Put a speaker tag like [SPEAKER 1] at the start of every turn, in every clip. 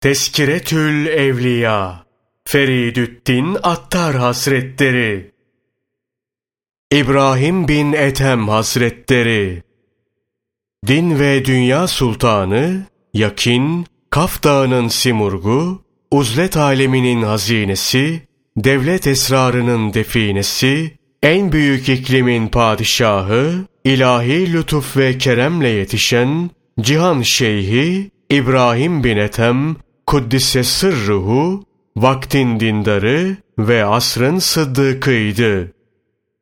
[SPEAKER 1] Teskiretül Evliya Feridüddin Attar Hazretleri İbrahim bin Ethem Hazretleri Din ve Dünya Sultanı, Yakin, Kaf Dağı'nın simurgu, uzlet aleminin hazinesi, devlet esrarının definesi, en büyük iklimin padişahı, ilahi lütuf ve keremle yetişen, cihan şeyhi, İbrahim bin Ethem, Kuddise sırruhu, vaktin dindarı ve asrın sıddıkıydı.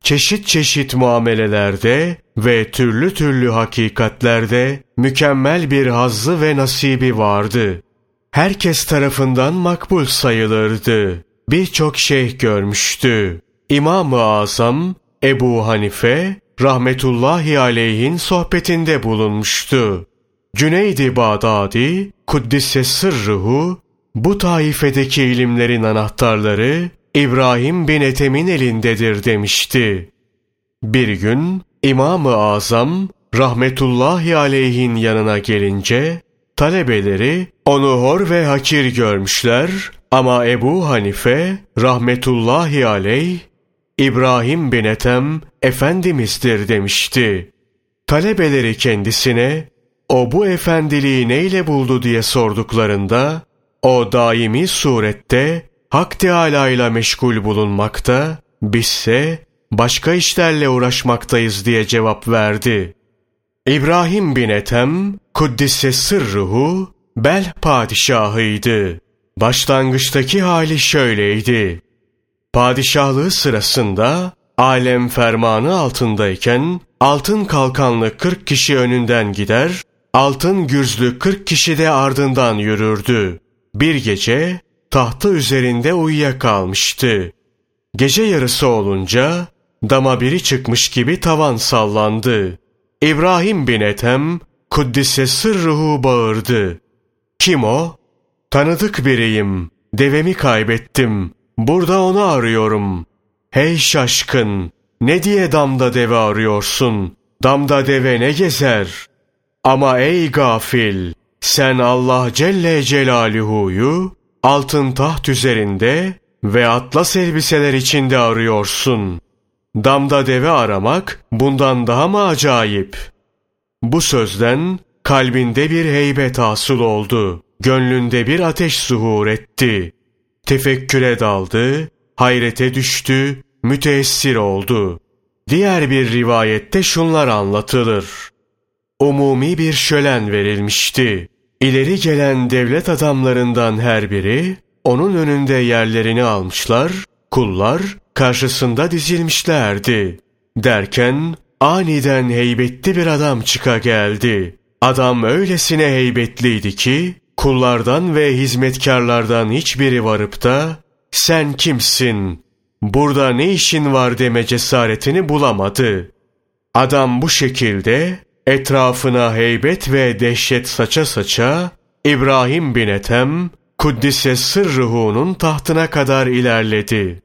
[SPEAKER 1] Çeşit çeşit muamelelerde ve türlü türlü hakikatlerde mükemmel bir hazzı ve nasibi vardı. Herkes tarafından makbul sayılırdı. Birçok şeyh görmüştü. İmam-ı Azam Ebu Hanife rahmetullahi aleyhin sohbetinde bulunmuştu. Cüneydi Bağdadi, Kuddise Sırruhu, bu taifedeki ilimlerin anahtarları İbrahim bin Ethem'in elindedir demişti. Bir gün İmam-ı Azam rahmetullahi aleyhin yanına gelince talebeleri onu hor ve hakir görmüşler ama Ebu Hanife rahmetullahi aleyh İbrahim bin Ethem efendimizdir demişti. Talebeleri kendisine o bu efendiliği neyle buldu diye sorduklarında, o daimi surette Hak Teâlâ ile meşgul bulunmakta, bizse başka işlerle uğraşmaktayız diye cevap verdi. İbrahim bin Ethem, Kuddise sırruhu, Bel padişahıydı. Başlangıçtaki hali şöyleydi. Padişahlığı sırasında alem fermanı altındayken altın kalkanlı 40 kişi önünden gider, altın gürzlü kırk kişi de ardından yürürdü. Bir gece tahtı üzerinde uyuyakalmıştı. Gece yarısı olunca dama biri çıkmış gibi tavan sallandı. İbrahim bin Ethem Kuddise sırruhu bağırdı. Kim o? Tanıdık biriyim. Devemi kaybettim. Burada onu arıyorum. Hey şaşkın! Ne diye damda deve arıyorsun? Damda deve ne gezer? Ama ey gafil! Sen Allah Celle Celaluhu'yu altın taht üzerinde ve atlas elbiseler içinde arıyorsun. Damda deve aramak bundan daha mı acayip? Bu sözden kalbinde bir heybet hasıl oldu. Gönlünde bir ateş zuhur etti. Tefekküre daldı, hayrete düştü, müteessir oldu. Diğer bir rivayette şunlar anlatılır umumi bir şölen verilmişti. İleri gelen devlet adamlarından her biri onun önünde yerlerini almışlar, kullar karşısında dizilmişlerdi. Derken aniden heybetli bir adam çıka geldi. Adam öylesine heybetliydi ki kullardan ve hizmetkarlardan hiçbiri varıp da sen kimsin? Burada ne işin var deme cesaretini bulamadı. Adam bu şekilde Etrafına heybet ve dehşet saça saça İbrahim bin Ethem Kuddise sırruhunun tahtına kadar ilerledi.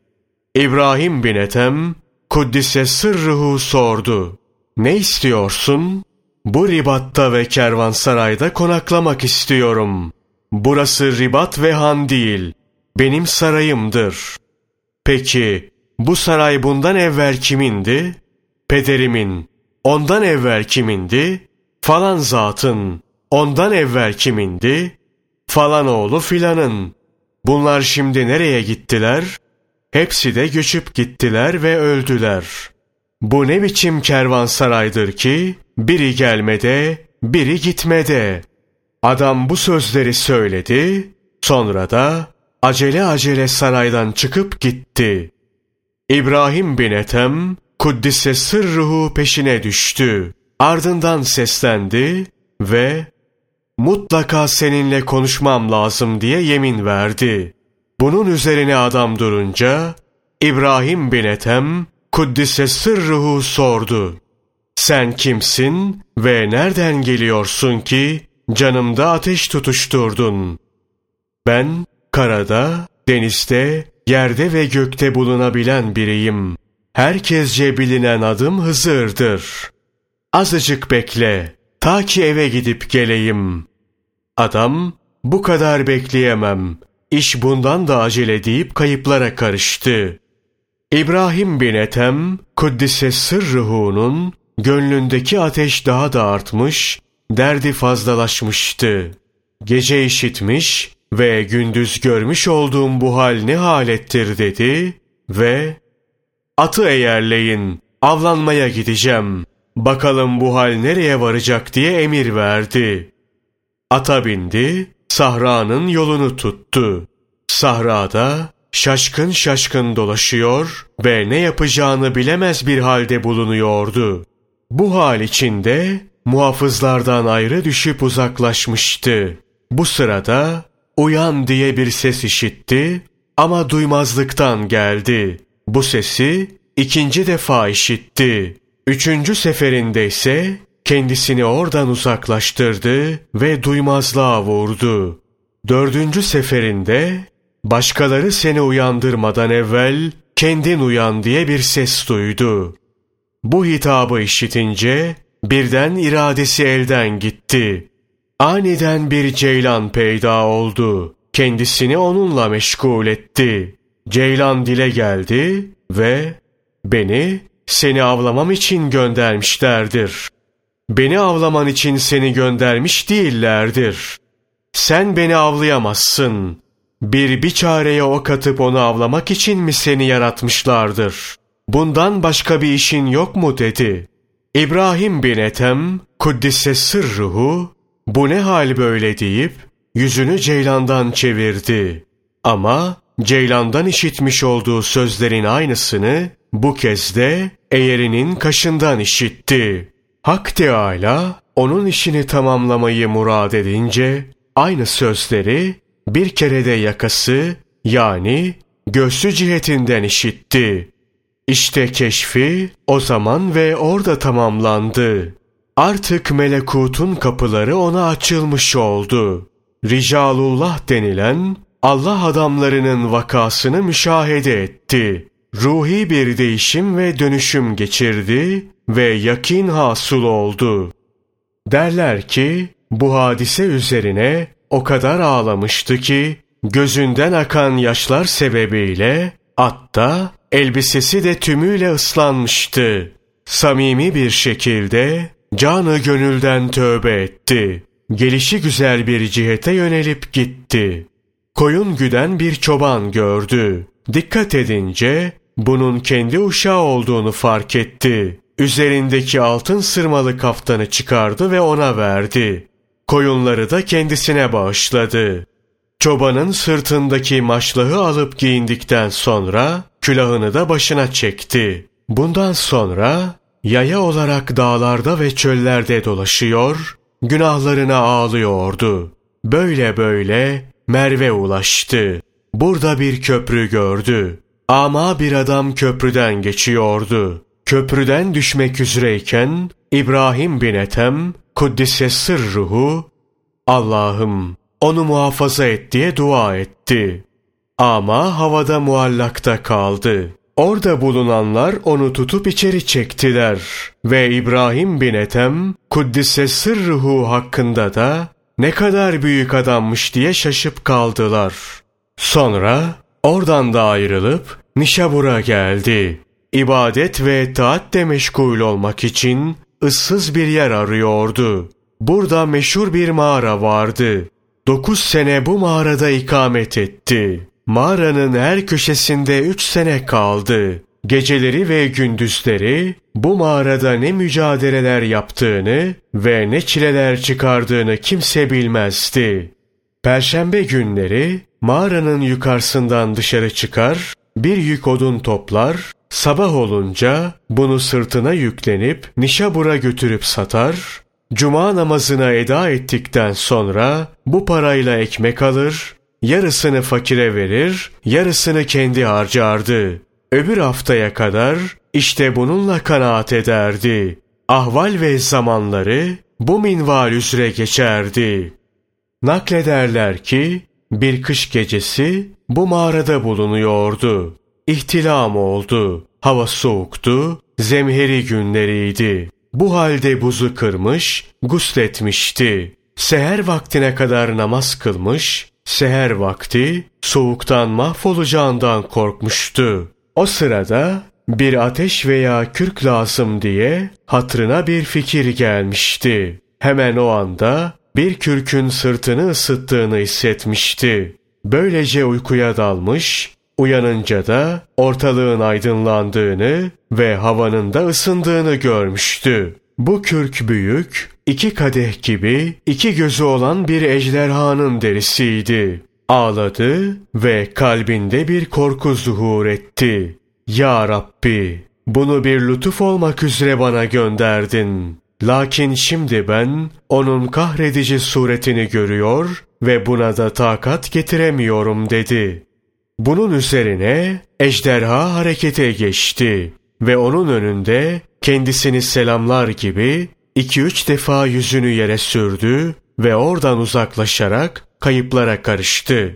[SPEAKER 1] İbrahim bin Ethem Kuddise sırruhu sordu. Ne istiyorsun? Bu ribatta ve kervansarayda konaklamak istiyorum. Burası ribat ve han değil. Benim sarayımdır. Peki bu saray bundan evvel kimindi? Pederimin. Ondan evvel kimindi? Falan zatın. Ondan evvel kimindi? Falan oğlu filanın. Bunlar şimdi nereye gittiler? Hepsi de göçüp gittiler ve öldüler. Bu ne biçim kervansaraydır ki biri gelmede, biri gitmede. Adam bu sözleri söyledi, sonra da acele acele saraydan çıkıp gitti. İbrahim bin Ethem Kuddise sırruhu peşine düştü. Ardından seslendi ve mutlaka seninle konuşmam lazım diye yemin verdi. Bunun üzerine adam durunca İbrahim bin Ethem Kuddise sırruhu sordu. Sen kimsin ve nereden geliyorsun ki canımda ateş tutuşturdun? Ben karada, denizde, yerde ve gökte bulunabilen biriyim herkesce bilinen adım Hızır'dır. Azıcık bekle, ta ki eve gidip geleyim. Adam, bu kadar bekleyemem. İş bundan da acele deyip kayıplara karıştı. İbrahim bin Ethem, Kuddise Sırrıhu'nun gönlündeki ateş daha da artmış, derdi fazlalaşmıştı. Gece işitmiş ve gündüz görmüş olduğum bu hal ne halettir dedi ve atı eğerleyin, avlanmaya gideceğim. Bakalım bu hal nereye varacak diye emir verdi. Ata bindi, sahranın yolunu tuttu. Sahrada şaşkın şaşkın dolaşıyor ve ne yapacağını bilemez bir halde bulunuyordu. Bu hal içinde muhafızlardan ayrı düşüp uzaklaşmıştı. Bu sırada uyan diye bir ses işitti ama duymazlıktan geldi. Bu sesi ikinci defa işitti. Üçüncü seferinde ise kendisini oradan uzaklaştırdı ve duymazlığa vurdu. Dördüncü seferinde başkaları seni uyandırmadan evvel kendin uyan diye bir ses duydu. Bu hitabı işitince birden iradesi elden gitti. Aniden bir ceylan peyda oldu. Kendisini onunla meşgul etti. Ceylan dile geldi ve beni seni avlamam için göndermişlerdir. Beni avlaman için seni göndermiş değillerdir. Sen beni avlayamazsın. Bir biçareye ok atıp onu avlamak için mi seni yaratmışlardır? Bundan başka bir işin yok mu dedi. İbrahim bin Ethem, Kuddise sırruhu, bu ne hal böyle deyip, yüzünü Ceylan'dan çevirdi. Ama Ceylan'dan işitmiş olduğu sözlerin aynısını bu kez de eğerinin kaşından işitti. Hak Teâlâ onun işini tamamlamayı murad edince aynı sözleri bir kerede yakası yani göğsü cihetinden işitti. İşte keşfi o zaman ve orada tamamlandı. Artık melekutun kapıları ona açılmış oldu. Ricalullah denilen Allah adamlarının vakasını müşahede etti. Ruhi bir değişim ve dönüşüm geçirdi ve yakin hasıl oldu. Derler ki bu hadise üzerine o kadar ağlamıştı ki gözünden akan yaşlar sebebiyle atta elbisesi de tümüyle ıslanmıştı. Samimi bir şekilde canı gönülden tövbe etti. Gelişi güzel bir cihete yönelip gitti. Koyun güden bir çoban gördü. Dikkat edince bunun kendi uşağı olduğunu fark etti. Üzerindeki altın sırmalı kaftanı çıkardı ve ona verdi. Koyunları da kendisine bağışladı. Çobanın sırtındaki maşlahı alıp giyindikten sonra külahını da başına çekti. Bundan sonra yaya olarak dağlarda ve çöllerde dolaşıyor, günahlarına ağlıyordu. Böyle böyle Merve ulaştı. Burada bir köprü gördü. Ama bir adam köprüden geçiyordu. Köprüden düşmek üzereyken İbrahim bin Ethem, Kuddise sırruhu, Allah'ım onu muhafaza et diye dua etti. Ama havada muallakta kaldı. Orada bulunanlar onu tutup içeri çektiler. Ve İbrahim bin Ethem, Kuddise sırruhu hakkında da ne kadar büyük adammış diye şaşıp kaldılar. Sonra oradan da ayrılıp Nişabur'a geldi. İbadet ve taatle meşgul olmak için ıssız bir yer arıyordu. Burada meşhur bir mağara vardı. Dokuz sene bu mağarada ikamet etti. Mağaranın her köşesinde üç sene kaldı. Geceleri ve gündüzleri bu mağarada ne mücadeleler yaptığını ve ne çileler çıkardığını kimse bilmezdi. Perşembe günleri mağaranın yukarısından dışarı çıkar, bir yük odun toplar, sabah olunca bunu sırtına yüklenip Nişabur'a götürüp satar, cuma namazına eda ettikten sonra bu parayla ekmek alır, yarısını fakire verir, yarısını kendi harcardı. Öbür haftaya kadar işte bununla kanaat ederdi. Ahval ve zamanları bu minval üzere geçerdi. Naklederler ki bir kış gecesi bu mağarada bulunuyordu. İhtilam oldu. Hava soğuktu, zemheri günleriydi. Bu halde buzu kırmış, gusletmişti. seher vaktine kadar namaz kılmış, seher vakti soğuktan mahvolacağından korkmuştu. O sırada bir ateş veya kürk lazım diye hatrına bir fikir gelmişti. Hemen o anda bir kürkün sırtını ısıttığını hissetmişti. Böylece uykuya dalmış, uyanınca da ortalığın aydınlandığını ve havanın da ısındığını görmüştü. Bu kürk büyük, iki kadeh gibi iki gözü olan bir ejderhanın derisiydi. Ağladı ve kalbinde bir korku zuhur etti. Ya Rabbi, bunu bir lütuf olmak üzere bana gönderdin. Lakin şimdi ben onun kahredici suretini görüyor ve buna da takat getiremiyorum dedi. Bunun üzerine ejderha harekete geçti ve onun önünde kendisini selamlar gibi iki üç defa yüzünü yere sürdü ve oradan uzaklaşarak kayıplara karıştı.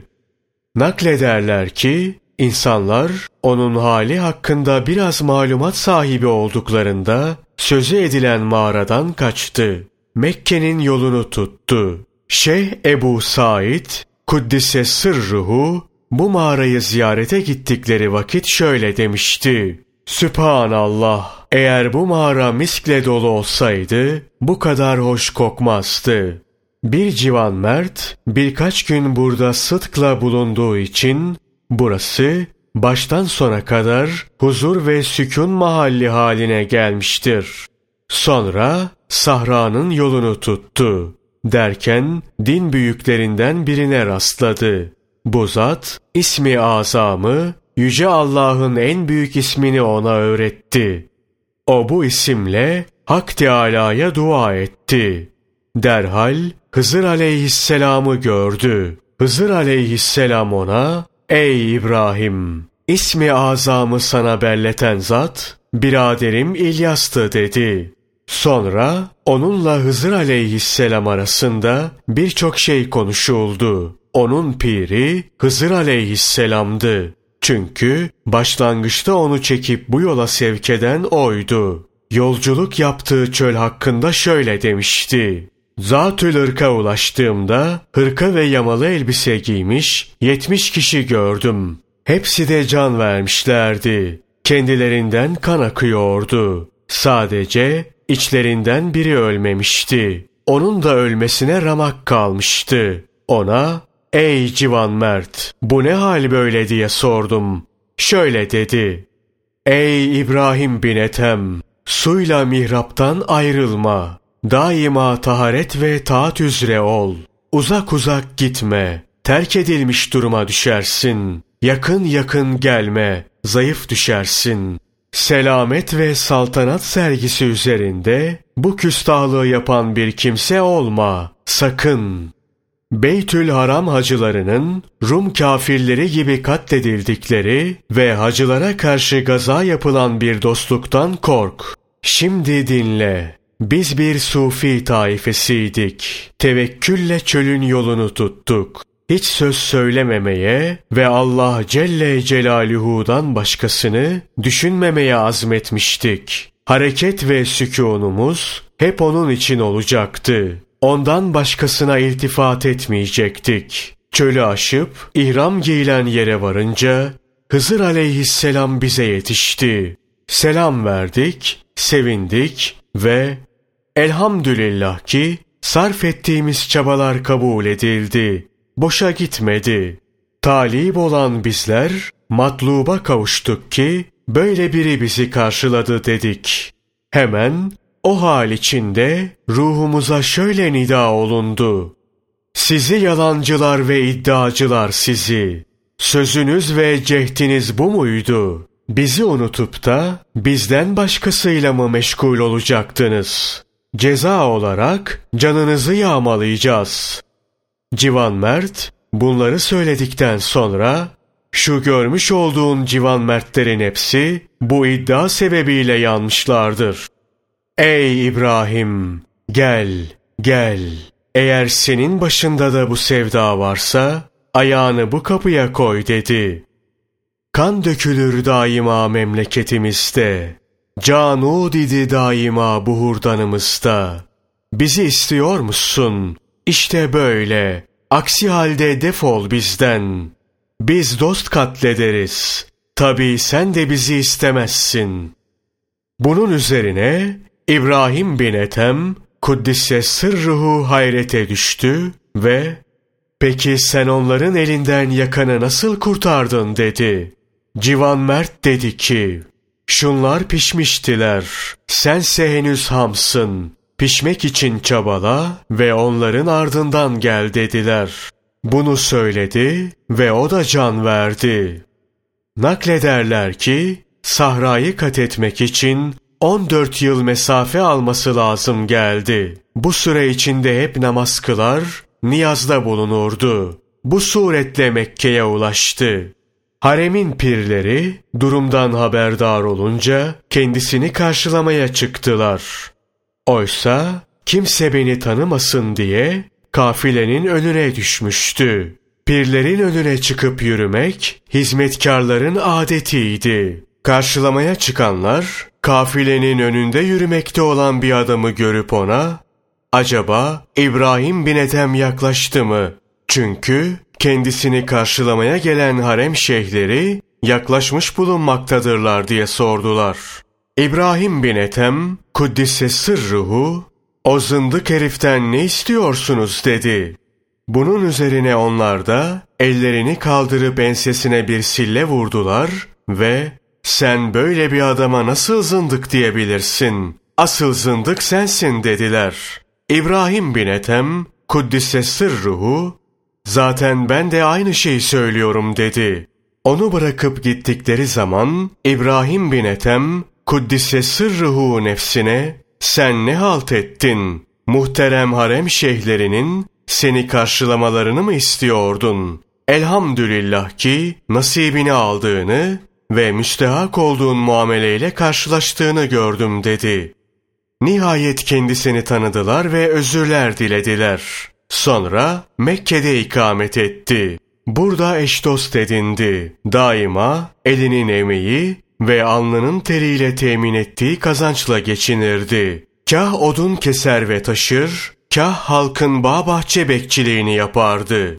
[SPEAKER 1] Naklederler ki insanlar onun hali hakkında biraz malumat sahibi olduklarında sözü edilen mağaradan kaçtı. Mekke'nin yolunu tuttu. Şeyh Ebu Said, Kuddise sırruhu, bu mağarayı ziyarete gittikleri vakit şöyle demişti. Sübhanallah, eğer bu mağara miskle dolu olsaydı, bu kadar hoş kokmazdı. Bir civan mert, birkaç gün burada sıtkla bulunduğu için, burası baştan sona kadar huzur ve sükun mahalli haline gelmiştir. Sonra sahranın yolunu tuttu. Derken din büyüklerinden birine rastladı. Bu zat ismi azamı Yüce Allah'ın en büyük ismini ona öğretti. O bu isimle Hak Teâlâ'ya dua etti. Derhal Hızır aleyhisselamı gördü. Hızır aleyhisselam ona, Ey İbrahim! İsmi azamı sana belleten zat, biraderim İlyas'tı dedi. Sonra onunla Hızır aleyhisselam arasında birçok şey konuşuldu. Onun piri Hızır aleyhisselamdı. Çünkü başlangıçta onu çekip bu yola sevk eden oydu. Yolculuk yaptığı çöl hakkında şöyle demişti. Zatül ırka ulaştığımda hırka ve yamalı elbise giymiş yetmiş kişi gördüm. Hepsi de can vermişlerdi. Kendilerinden kan akıyordu. Sadece içlerinden biri ölmemişti. Onun da ölmesine ramak kalmıştı. Ona ''Ey civan mert, bu ne hal böyle?'' diye sordum. Şöyle dedi. ''Ey İbrahim bin Ethem, suyla mihraptan ayrılma. Daima taharet ve taat üzere ol. Uzak uzak gitme. Terk edilmiş duruma düşersin. Yakın yakın gelme. Zayıf düşersin. Selamet ve saltanat sergisi üzerinde bu küstahlığı yapan bir kimse olma. Sakın. Beytül Haram hacılarının Rum kafirleri gibi katledildikleri ve hacılara karşı gaza yapılan bir dostluktan kork. Şimdi dinle. Biz bir sufi taifesiydik. Tevekkülle çölün yolunu tuttuk. Hiç söz söylememeye ve Allah Celle Celaluhu'dan başkasını düşünmemeye azmetmiştik. Hareket ve sükunumuz hep onun için olacaktı. Ondan başkasına iltifat etmeyecektik. Çölü aşıp ihram giyilen yere varınca Hızır aleyhisselam bize yetişti. Selam verdik, sevindik ve elhamdülillah ki sarf ettiğimiz çabalar kabul edildi. Boşa gitmedi. Talip olan bizler matluba kavuştuk ki böyle biri bizi karşıladı dedik. Hemen o hal içinde ruhumuza şöyle nida olundu. Sizi yalancılar ve iddiacılar sizi. Sözünüz ve cehdiniz bu muydu? Bizi unutup da bizden başkasıyla mı meşgul olacaktınız? Ceza olarak canınızı yağmalayacağız. Civan Mert bunları söyledikten sonra şu görmüş olduğun civan mertlerin hepsi bu iddia sebebiyle yanmışlardır. Ey İbrahim gel gel eğer senin başında da bu sevda varsa ayağını bu kapıya koy dedi. Kan dökülür daima memleketimizde. Canu dedi daima bu hurdanımızda. Bizi istiyor musun? İşte böyle. Aksi halde defol bizden. Biz dost katlederiz. Tabii sen de bizi istemezsin. Bunun üzerine İbrahim bin Ethem Kuddise sırruhu hayrete düştü ve peki sen onların elinden yakanı nasıl kurtardın dedi. Civan Mert dedi ki şunlar pişmiştiler sense henüz hamsın pişmek için çabala ve onların ardından gel dediler. Bunu söyledi ve o da can verdi. Naklederler ki sahrayı kat etmek için 14 yıl mesafe alması lazım geldi. Bu süre içinde hep namaz kılar, niyazda bulunurdu. Bu suretle Mekke'ye ulaştı. Haremin pirleri durumdan haberdar olunca kendisini karşılamaya çıktılar. Oysa kimse beni tanımasın diye kafilenin önüne düşmüştü. Pirlerin önüne çıkıp yürümek hizmetkarların adetiydi. Karşılamaya çıkanlar kafilenin önünde yürümekte olan bir adamı görüp ona acaba İbrahim bin Ethem yaklaştı mı? Çünkü kendisini karşılamaya gelen harem şeyhleri yaklaşmış bulunmaktadırlar diye sordular. İbrahim bin Ethem Kuddise sırruhu o zındık heriften ne istiyorsunuz dedi. Bunun üzerine onlar da ellerini kaldırıp ensesine bir sille vurdular ve sen böyle bir adama nasıl zındık diyebilirsin? Asıl zındık sensin dediler. İbrahim bin Ethem, Kuddise sırruhu, zaten ben de aynı şeyi söylüyorum dedi. Onu bırakıp gittikleri zaman İbrahim bin Ethem, Kuddise sırruhu nefsine, sen ne halt ettin? Muhterem harem şeyhlerinin seni karşılamalarını mı istiyordun? Elhamdülillah ki nasibini aldığını ve müstehak olduğun muameleyle karşılaştığını gördüm dedi. Nihayet kendisini tanıdılar ve özürler dilediler. Sonra Mekke'de ikamet etti. Burada eş dost edindi. Daima elinin emeği ve alnının teriyle temin ettiği kazançla geçinirdi. Kah odun keser ve taşır, kah halkın bağ bahçe bekçiliğini yapardı.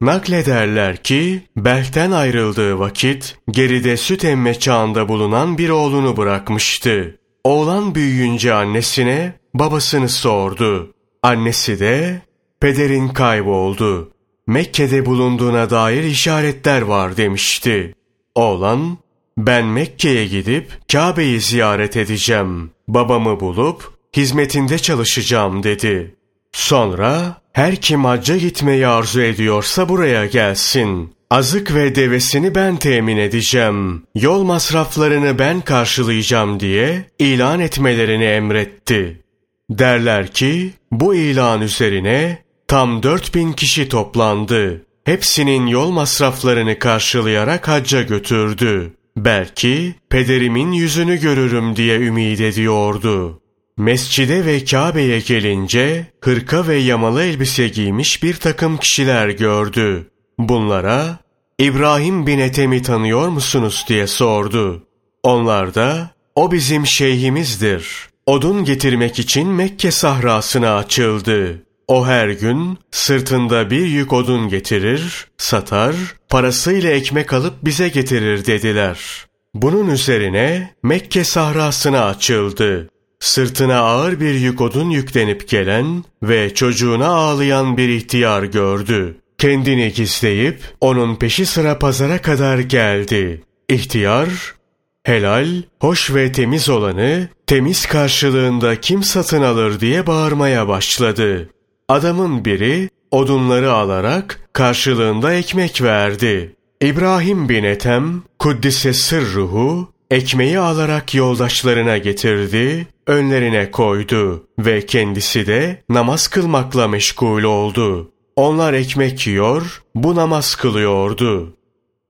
[SPEAKER 1] Naklederler ki Belh'ten ayrıldığı vakit geride süt emme çağında bulunan bir oğlunu bırakmıştı. Oğlan büyüyünce annesine babasını sordu. Annesi de pederin kayboldu. Mekke'de bulunduğuna dair işaretler var demişti. Oğlan ben Mekke'ye gidip Kabe'yi ziyaret edeceğim. Babamı bulup hizmetinde çalışacağım dedi. Sonra her kim hacca gitmeyi arzu ediyorsa buraya gelsin. Azık ve devesini ben temin edeceğim. Yol masraflarını ben karşılayacağım diye ilan etmelerini emretti. Derler ki bu ilan üzerine tam dört bin kişi toplandı. Hepsinin yol masraflarını karşılayarak hacca götürdü. Belki pederimin yüzünü görürüm diye ümit ediyordu. Mescide ve Kabe'ye gelince hırka ve yamalı elbise giymiş bir takım kişiler gördü. Bunlara İbrahim bin Ethem'i tanıyor musunuz diye sordu. Onlar da o bizim şeyhimizdir. Odun getirmek için Mekke sahrasına açıldı. O her gün sırtında bir yük odun getirir, satar, parasıyla ekmek alıp bize getirir dediler. Bunun üzerine Mekke sahrasına açıldı. Sırtına ağır bir yük odun yüklenip gelen ve çocuğuna ağlayan bir ihtiyar gördü. Kendini gizleyip onun peşi sıra pazara kadar geldi. İhtiyar, helal, hoş ve temiz olanı temiz karşılığında kim satın alır diye bağırmaya başladı. Adamın biri odunları alarak karşılığında ekmek verdi. İbrahim bin Ethem, Kuddise sırruhu, ekmeği alarak yoldaşlarına getirdi önlerine koydu ve kendisi de namaz kılmakla meşgul oldu. Onlar ekmek yiyor, bu namaz kılıyordu.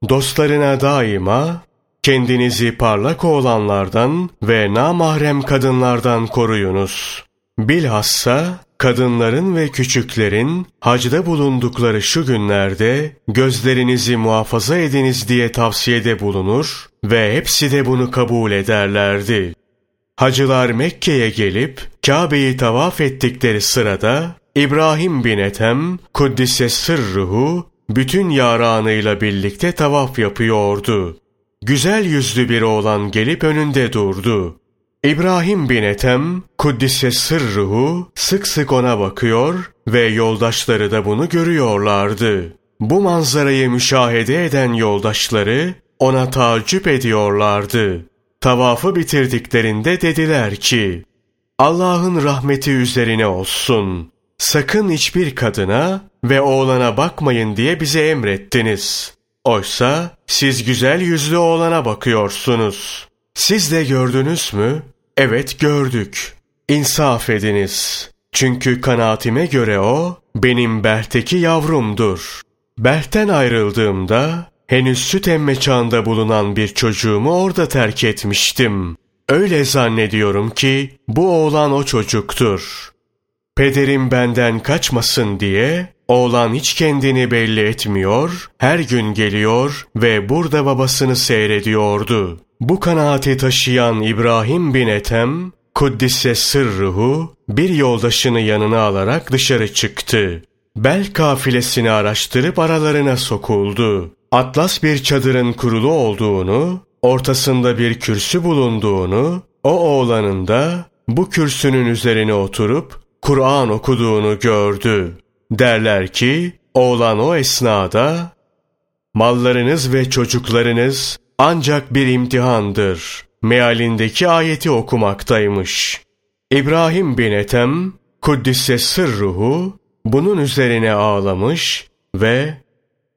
[SPEAKER 1] Dostlarına daima kendinizi parlak oğlanlardan ve namahrem kadınlardan koruyunuz. Bilhassa kadınların ve küçüklerin hacda bulundukları şu günlerde gözlerinizi muhafaza ediniz diye tavsiyede bulunur ve hepsi de bunu kabul ederlerdi. Hacılar Mekke'ye gelip Kabe'yi tavaf ettikleri sırada İbrahim bin Ethem, Kuddise sırruhu, bütün yaranıyla birlikte tavaf yapıyordu. Güzel yüzlü bir oğlan gelip önünde durdu. İbrahim bin Ethem, Kuddise sırruhu, sık sık ona bakıyor ve yoldaşları da bunu görüyorlardı. Bu manzarayı müşahede eden yoldaşları ona tacip ediyorlardı. Tavafı bitirdiklerinde dediler ki, Allah'ın rahmeti üzerine olsun. Sakın hiçbir kadına ve oğlana bakmayın diye bize emrettiniz. Oysa siz güzel yüzlü oğlana bakıyorsunuz. Siz de gördünüz mü? Evet gördük. İnsaf ediniz. Çünkü kanaatime göre o benim Bert'teki yavrumdur. Bert'ten ayrıldığımda henüz süt emme çağında bulunan bir çocuğumu orada terk etmiştim. Öyle zannediyorum ki bu oğlan o çocuktur. Pederim benden kaçmasın diye oğlan hiç kendini belli etmiyor, her gün geliyor ve burada babasını seyrediyordu. Bu kanaati taşıyan İbrahim bin Ethem, Kuddise sırruhu, bir yoldaşını yanına alarak dışarı çıktı. Bel kafilesini araştırıp aralarına sokuldu. Atlas bir çadırın kurulu olduğunu, ortasında bir kürsü bulunduğunu, o oğlanın da bu kürsünün üzerine oturup Kur'an okuduğunu gördü. Derler ki, oğlan o esnada, mallarınız ve çocuklarınız ancak bir imtihandır. Mealindeki ayeti okumaktaymış. İbrahim bin Ethem, Kuddise sırruhu, bunun üzerine ağlamış ve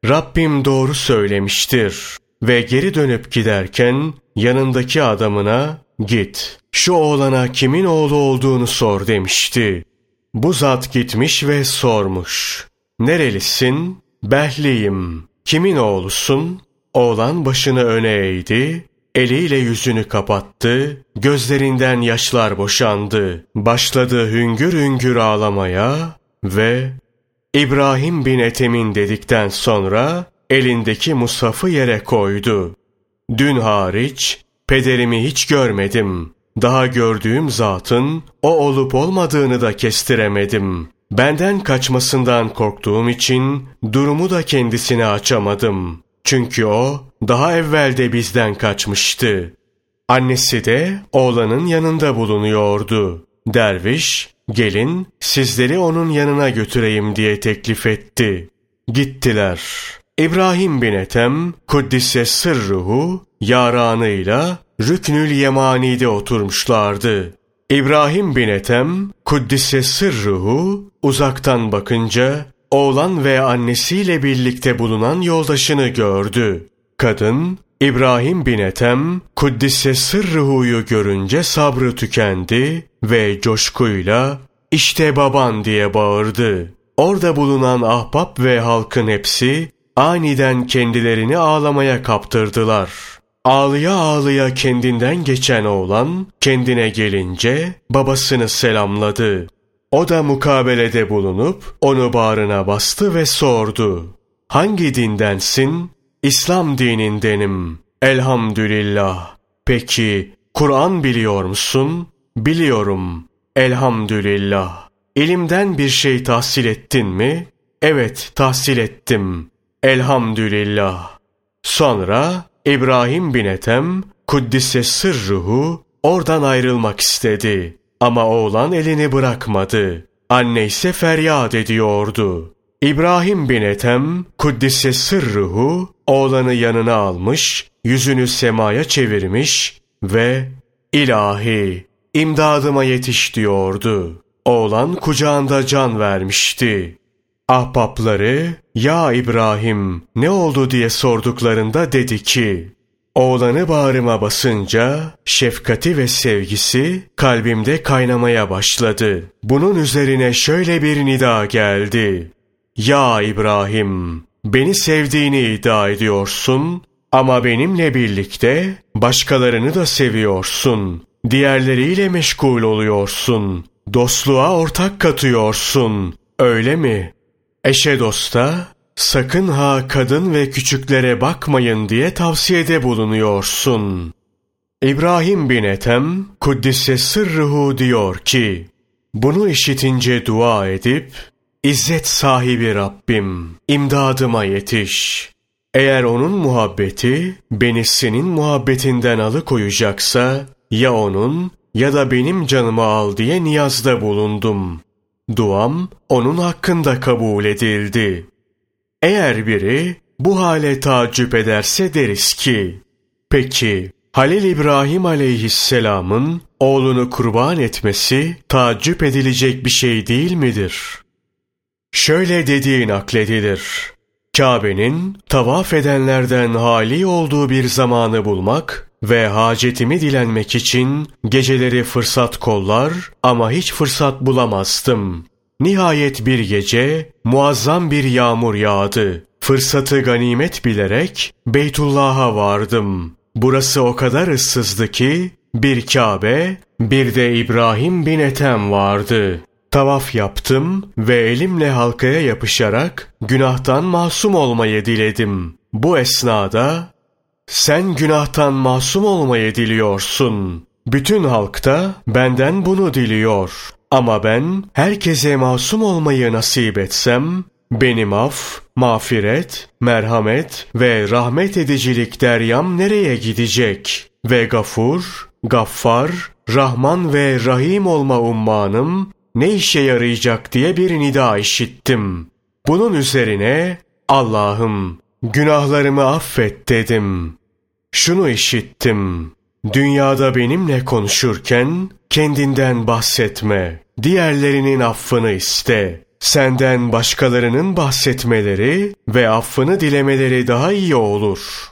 [SPEAKER 1] Rabbim doğru söylemiştir ve geri dönüp giderken yanındaki adamına git şu oğlana kimin oğlu olduğunu sor demişti. Bu zat gitmiş ve sormuş. Nerelisin? Behliyim. Kimin oğlusun? Oğlan başını öne eğdi, eliyle yüzünü kapattı, gözlerinden yaşlar boşandı. Başladı hüngür hüngür ağlamaya ve İbrahim bin Ethem'in dedikten sonra elindeki musafı yere koydu. Dün hariç pederimi hiç görmedim. Daha gördüğüm zatın o olup olmadığını da kestiremedim. Benden kaçmasından korktuğum için durumu da kendisine açamadım. Çünkü o daha evvelde bizden kaçmıştı. Annesi de oğlanın yanında bulunuyordu. Derviş, gelin sizleri onun yanına götüreyim diye teklif etti. Gittiler. İbrahim bin Ethem, Kuddise sırruhu, yaranıyla Rüknül Yemani'de oturmuşlardı. İbrahim bin Ethem, Kuddise sırruhu, uzaktan bakınca oğlan ve annesiyle birlikte bulunan yoldaşını gördü. Kadın, İbrahim bin Ethem, Kuddise sırruhuyu görünce sabrı tükendi ve coşkuyla işte baban diye bağırdı. Orada bulunan ahbap ve halkın hepsi aniden kendilerini ağlamaya kaptırdılar. Ağlıya ağlıya kendinden geçen oğlan kendine gelince babasını selamladı. O da mukabelede bulunup onu bağrına bastı ve sordu. Hangi dindensin? İslam dinindenim. Elhamdülillah. Peki Kur'an biliyor musun? Biliyorum. Elhamdülillah. İlimden bir şey tahsil ettin mi? Evet, tahsil ettim. Elhamdülillah. Sonra İbrahim bin Ethem, Kuddise sırruhu, oradan ayrılmak istedi. Ama oğlan elini bırakmadı. Anne ise feryat ediyordu. İbrahim bin Ethem, Kuddise sırruhu, oğlanı yanına almış, yüzünü semaya çevirmiş ve ilahi, imdadıma yetiş diyordu. Oğlan kucağında can vermişti. Ahbapları, ya İbrahim ne oldu diye sorduklarında dedi ki, Oğlanı bağrıma basınca şefkati ve sevgisi kalbimde kaynamaya başladı. Bunun üzerine şöyle bir nida geldi. Ya İbrahim, beni sevdiğini iddia ediyorsun ama benimle birlikte başkalarını da seviyorsun. Diğerleriyle meşgul oluyorsun. Dostluğa ortak katıyorsun. Öyle mi? Eşe dosta sakın ha kadın ve küçüklere bakmayın diye tavsiyede bulunuyorsun. İbrahim bin Ethem, Kuddise sırruhu diyor ki, bunu işitince dua edip, İzzet sahibi Rabbim, imdadıma yetiş. Eğer onun muhabbeti beni senin muhabbetinden alıkoyacaksa ya onun ya da benim canımı al diye niyazda bulundum. Duam onun hakkında kabul edildi. Eğer biri bu hale tacip ederse deriz ki, peki Halil İbrahim aleyhisselamın oğlunu kurban etmesi tacip edilecek bir şey değil midir? Şöyle dediği nakledilir. Kabe'nin tavaf edenlerden hali olduğu bir zamanı bulmak ve hacetimi dilenmek için geceleri fırsat kollar ama hiç fırsat bulamazdım. Nihayet bir gece muazzam bir yağmur yağdı. Fırsatı ganimet bilerek Beytullah'a vardım. Burası o kadar ıssızdı ki bir Kabe, bir de İbrahim bin Ethem vardı. Tavaf yaptım ve elimle halkaya yapışarak günahtan masum olmayı diledim. Bu esnada sen günahtan masum olmayı diliyorsun. Bütün halkta benden bunu diliyor. Ama ben herkese masum olmayı nasip etsem, benim af, mağfiret, merhamet ve rahmet edicilik deryam nereye gidecek? Ve gafur, gaffar, rahman ve rahim olma ummanım ne işe yarayacak diye bir nida işittim. Bunun üzerine Allah'ım günahlarımı affet dedim. Şunu işittim. Dünyada benimle konuşurken kendinden bahsetme. Diğerlerinin affını iste. Senden başkalarının bahsetmeleri ve affını dilemeleri daha iyi olur.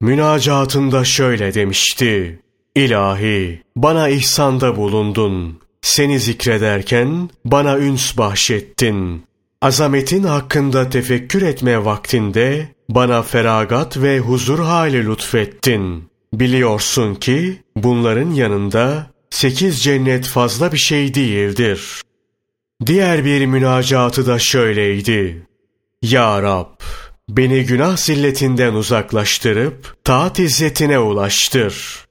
[SPEAKER 1] Münacatında şöyle demişti. İlahi, bana ihsanda bulundun. Seni zikrederken bana üns bahşettin. Azametin hakkında tefekkür etme vaktinde bana feragat ve huzur hali lütfettin. Biliyorsun ki bunların yanında sekiz cennet fazla bir şey değildir. Diğer bir münacatı da şöyleydi. Ya Rab, beni günah zilletinden uzaklaştırıp taat izzetine ulaştır.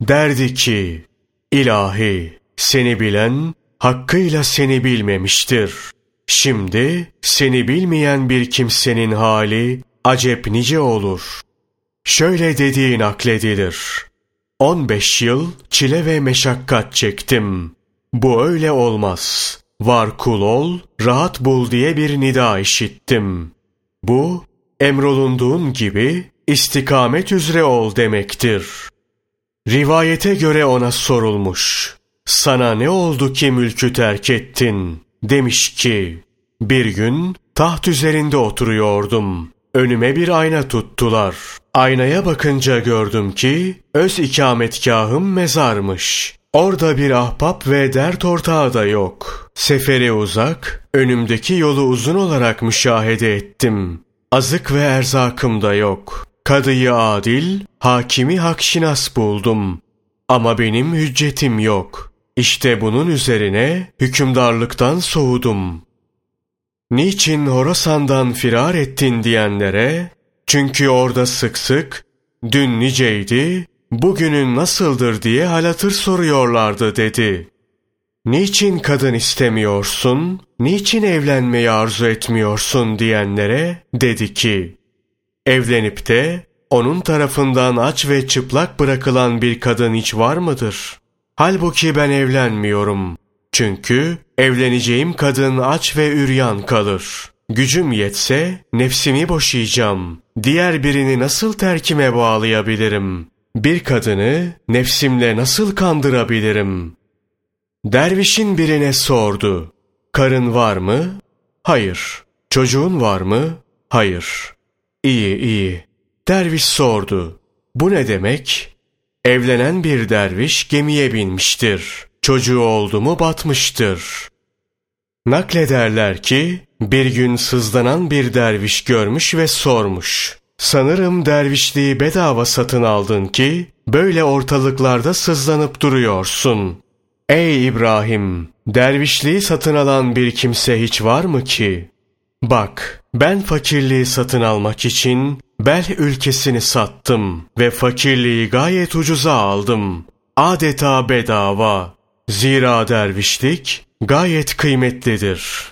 [SPEAKER 1] Derdi ki, ilahi, seni bilen hakkıyla seni bilmemiştir. Şimdi seni bilmeyen bir kimsenin hali acep nice olur. Şöyle dediği nakledilir. 15 yıl çile ve meşakkat çektim. Bu öyle olmaz. Var kul ol, rahat bul diye bir nida işittim. Bu, emrolunduğun gibi istikamet üzere ol demektir. Rivayete göre ona sorulmuş. Sana ne oldu ki mülkü terk ettin? Demiş ki, bir gün taht üzerinde oturuyordum. Önüme bir ayna tuttular. Aynaya bakınca gördüm ki öz ikametgahım mezarmış. Orada bir ahbap ve dert ortağı da yok. Seferi uzak, önümdeki yolu uzun olarak müşahede ettim. Azık ve erzakım da yok. Kadıyı adil, hakimi hakşinas buldum. Ama benim hüccetim yok. İşte bunun üzerine hükümdarlıktan soğudum. Niçin Horasan'dan firar ettin diyenlere, çünkü orada sık sık, dün niceydi, bugünün nasıldır diye halatır soruyorlardı dedi. Niçin kadın istemiyorsun, niçin evlenmeyi arzu etmiyorsun diyenlere dedi ki, evlenip de onun tarafından aç ve çıplak bırakılan bir kadın hiç var mıdır? Halbuki ben evlenmiyorum. Çünkü evleneceğim kadın aç ve üryan kalır. Gücüm yetse nefsimi boşayacağım. Diğer birini nasıl terkime bağlayabilirim? Bir kadını nefsimle nasıl kandırabilirim? Dervişin birine sordu. Karın var mı? Hayır. Çocuğun var mı? Hayır. İyi iyi. Derviş sordu. Bu ne demek? Evlenen bir derviş gemiye binmiştir. Çocuğu oldu mu batmıştır. Naklederler ki bir gün sızlanan bir derviş görmüş ve sormuş. Sanırım dervişliği bedava satın aldın ki böyle ortalıklarda sızlanıp duruyorsun. Ey İbrahim! Dervişliği satın alan bir kimse hiç var mı ki? Bak, ben fakirliği satın almak için Bel ülkesini sattım ve fakirliği gayet ucuza aldım. Adeta bedava. Zira dervişlik gayet kıymetlidir.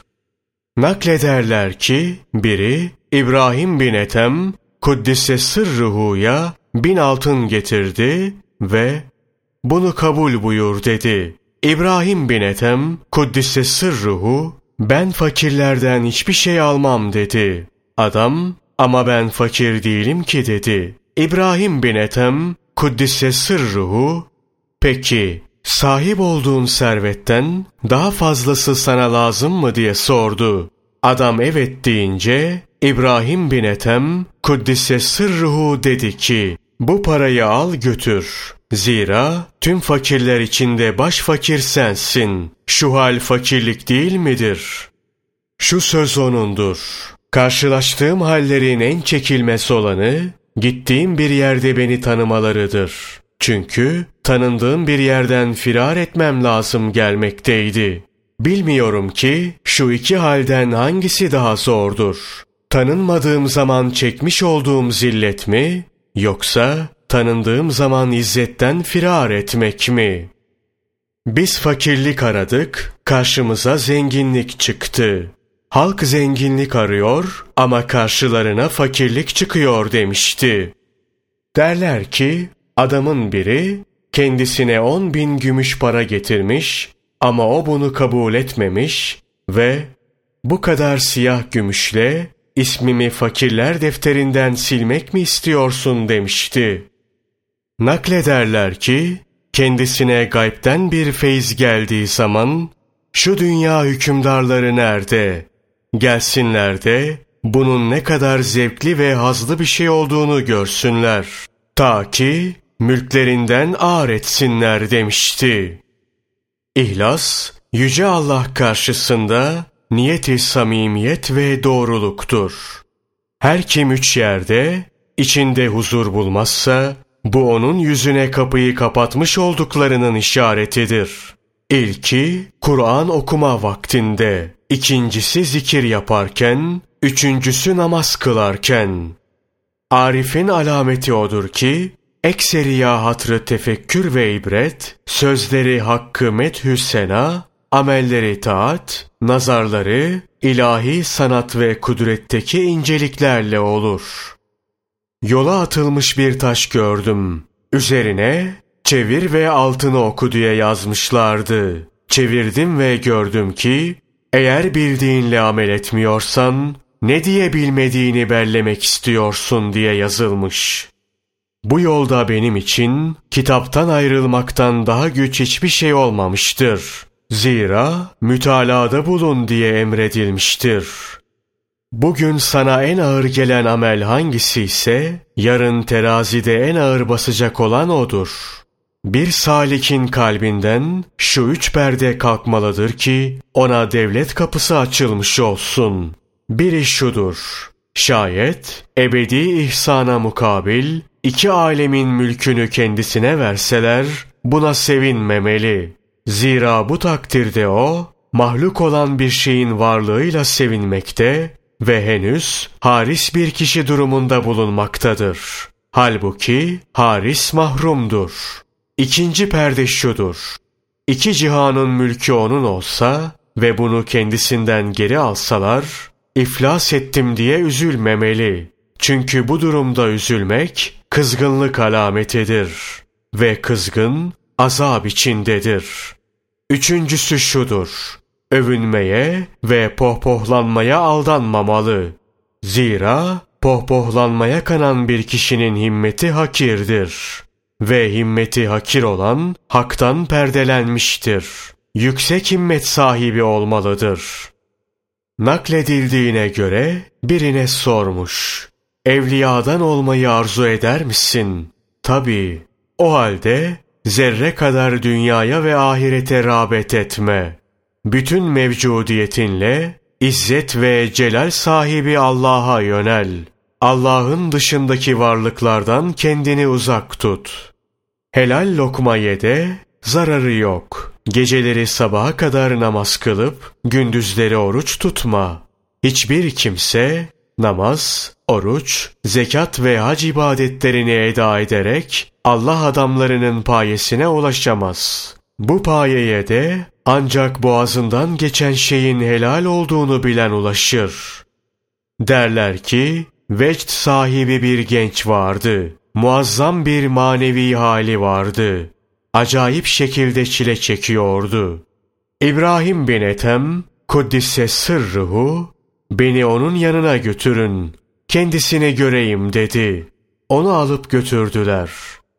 [SPEAKER 1] Naklederler ki biri İbrahim bin Ethem Kuddise sırruhuya bin altın getirdi ve bunu kabul buyur dedi. İbrahim bin Ethem Kuddise sırruhu ben fakirlerden hiçbir şey almam dedi. Adam ama ben fakir değilim ki dedi. İbrahim bin Ethem Kuddise sırruhu peki sahip olduğun servetten daha fazlası sana lazım mı diye sordu. Adam evet deyince İbrahim bin Ethem Kuddise sırruhu dedi ki bu parayı al götür. Zira tüm fakirler içinde baş fakir sensin. Şu hal fakirlik değil midir? Şu söz onundur. Karşılaştığım hallerin en çekilmez olanı, gittiğim bir yerde beni tanımalarıdır. Çünkü tanındığım bir yerden firar etmem lazım gelmekteydi. Bilmiyorum ki şu iki halden hangisi daha zordur. Tanınmadığım zaman çekmiş olduğum zillet mi, yoksa tanındığım zaman izzetten firar etmek mi? Biz fakirlik aradık, karşımıza zenginlik çıktı. Halk zenginlik arıyor ama karşılarına fakirlik çıkıyor demişti. Derler ki adamın biri kendisine on bin gümüş para getirmiş ama o bunu kabul etmemiş ve bu kadar siyah gümüşle ismimi fakirler defterinden silmek mi istiyorsun demişti. Naklederler ki kendisine gaybden bir feyz geldiği zaman şu dünya hükümdarları nerede? Gelsinler de bunun ne kadar zevkli ve hazlı bir şey olduğunu görsünler. Ta ki mülklerinden ağır etsinler demişti. İhlas, Yüce Allah karşısında niyeti samimiyet ve doğruluktur. Her kim üç yerde, içinde huzur bulmazsa, bu onun yüzüne kapıyı kapatmış olduklarının işaretidir. İlki, Kur'an okuma vaktinde, ikincisi zikir yaparken, üçüncüsü namaz kılarken. Arif'in alameti odur ki, ekseriya hatrı tefekkür ve ibret, sözleri hakkı methü sena, amelleri taat, nazarları ilahi sanat ve kudretteki inceliklerle olur. Yola atılmış bir taş gördüm. Üzerine çevir ve altını oku diye yazmışlardı. Çevirdim ve gördüm ki eğer bildiğinle amel etmiyorsan ne diye bilmediğini bellemek istiyorsun diye yazılmış. Bu yolda benim için kitaptan ayrılmaktan daha güç hiçbir şey olmamıştır. Zira mütalada bulun diye emredilmiştir. Bugün sana en ağır gelen amel hangisi ise, yarın terazide en ağır basacak olan odur. Bir salikin kalbinden şu üç perde kalkmalıdır ki, ona devlet kapısı açılmış olsun. Biri şudur, şayet ebedi ihsana mukabil, iki alemin mülkünü kendisine verseler, buna sevinmemeli. Zira bu takdirde o, mahluk olan bir şeyin varlığıyla sevinmekte ve henüz haris bir kişi durumunda bulunmaktadır. Halbuki haris mahrumdur. İkinci perde şudur. İki cihanın mülkü onun olsa ve bunu kendisinden geri alsalar, iflas ettim diye üzülmemeli. Çünkü bu durumda üzülmek kızgınlık alametidir ve kızgın azap içindedir.'' Üçüncüsü şudur. Övünmeye ve pohpohlanmaya aldanmamalı. Zira pohpohlanmaya kanan bir kişinin himmeti hakirdir. Ve himmeti hakir olan haktan perdelenmiştir. Yüksek himmet sahibi olmalıdır. Nakledildiğine göre birine sormuş. Evliyadan olmayı arzu eder misin? Tabii. O halde Zerre kadar dünyaya ve ahirete rağbet etme. Bütün mevcudiyetinle izzet ve celal sahibi Allah'a yönel. Allah'ın dışındaki varlıklardan kendini uzak tut. Helal lokma ye de zararı yok. Geceleri sabaha kadar namaz kılıp gündüzleri oruç tutma. Hiçbir kimse namaz, oruç, zekat ve hac ibadetlerini eda ederek Allah adamlarının payesine ulaşamaz. Bu payeye de ancak boğazından geçen şeyin helal olduğunu bilen ulaşır. Derler ki, vecd sahibi bir genç vardı. Muazzam bir manevi hali vardı. Acayip şekilde çile çekiyordu. İbrahim bin Ethem, Kuddise sırruhu, beni onun yanına götürün, kendisini göreyim dedi. Onu alıp götürdüler.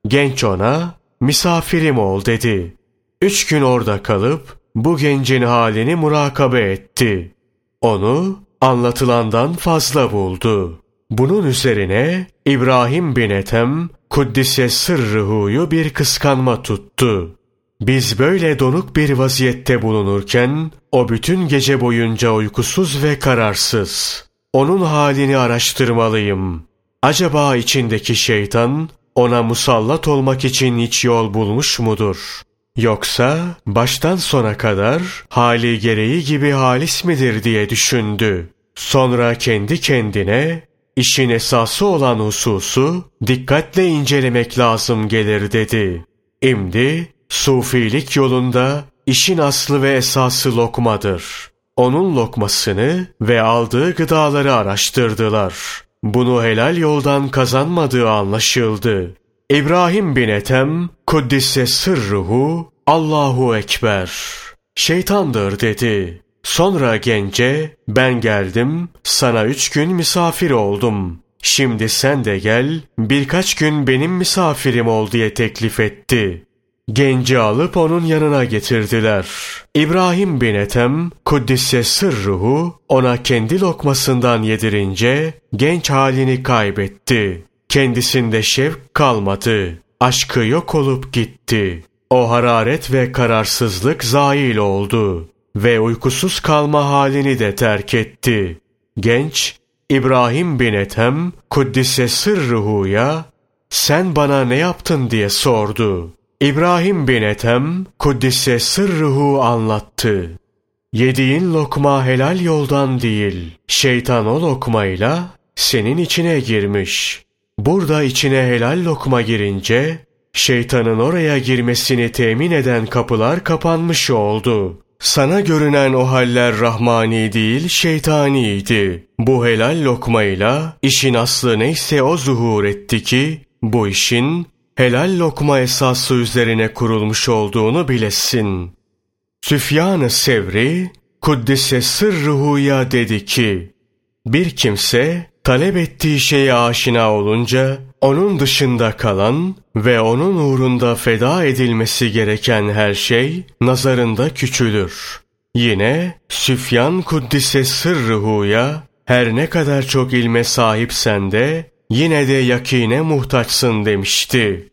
[SPEAKER 1] Genç ona, misafirim ol dedi. Üç gün orada kalıp, bu gencin halini murakabe etti. Onu anlatılandan fazla buldu. Bunun üzerine İbrahim bin Ethem, Kuddise sırrıhuyu bir kıskanma tuttu. Biz böyle donuk bir vaziyette bulunurken, o bütün gece boyunca uykusuz ve kararsız. Onun halini araştırmalıyım. Acaba içindeki şeytan, ona musallat olmak için hiç yol bulmuş mudur? Yoksa baştan sona kadar hali gereği gibi halis midir diye düşündü. Sonra kendi kendine işin esası olan hususu dikkatle incelemek lazım gelir dedi. İmdi sufilik yolunda işin aslı ve esası lokmadır. Onun lokmasını ve aldığı gıdaları araştırdılar. Bunu helal yoldan kazanmadığı anlaşıldı. İbrahim bin Ethem, Kuddise sırruhu, Allahu Ekber. Şeytandır dedi. Sonra gence, ben geldim, sana üç gün misafir oldum. Şimdi sen de gel, birkaç gün benim misafirim ol diye teklif etti. Genci alıp onun yanına getirdiler. İbrahim bin Ethem, Kuddise sırruhu, ona kendi lokmasından yedirince, genç halini kaybetti. Kendisinde şevk kalmadı. Aşkı yok olup gitti. O hararet ve kararsızlık zail oldu ve uykusuz kalma halini de terk etti. Genç, İbrahim bin Ethem, Kuddise sırruhuya, sen bana ne yaptın diye sordu. İbrahim bin Ethem, Kuddise sırruhu anlattı. Yediğin lokma helal yoldan değil, şeytan o lokmayla senin içine girmiş. Burada içine helal lokma girince, şeytanın oraya girmesini temin eden kapılar kapanmış oldu. Sana görünen o haller rahmani değil şeytaniydi. Bu helal lokmayla işin aslı neyse o zuhur etti ki, bu işin helal lokma esası üzerine kurulmuş olduğunu bilesin. Süfyan-ı Sevri, Kuddise sırruhuya dedi ki, bir kimse talep ettiği şeye aşina olunca, onun dışında kalan ve onun uğrunda feda edilmesi gereken her şey nazarında küçülür. Yine Süfyan Kuddise sırruhuya her ne kadar çok ilme sahipsen de yine de yakine muhtaçsın demişti.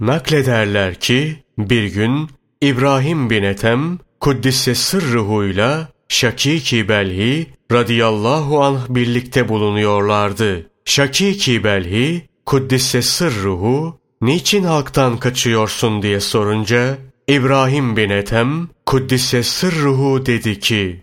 [SPEAKER 1] Naklederler ki bir gün İbrahim bin Ethem Kuddise sırruhuyla Şakiki Belhi radıyallahu anh birlikte bulunuyorlardı. Şakiki Belhi Kuddise sırruhu niçin halktan kaçıyorsun diye sorunca İbrahim bin Ethem Kuddise sırruhu dedi ki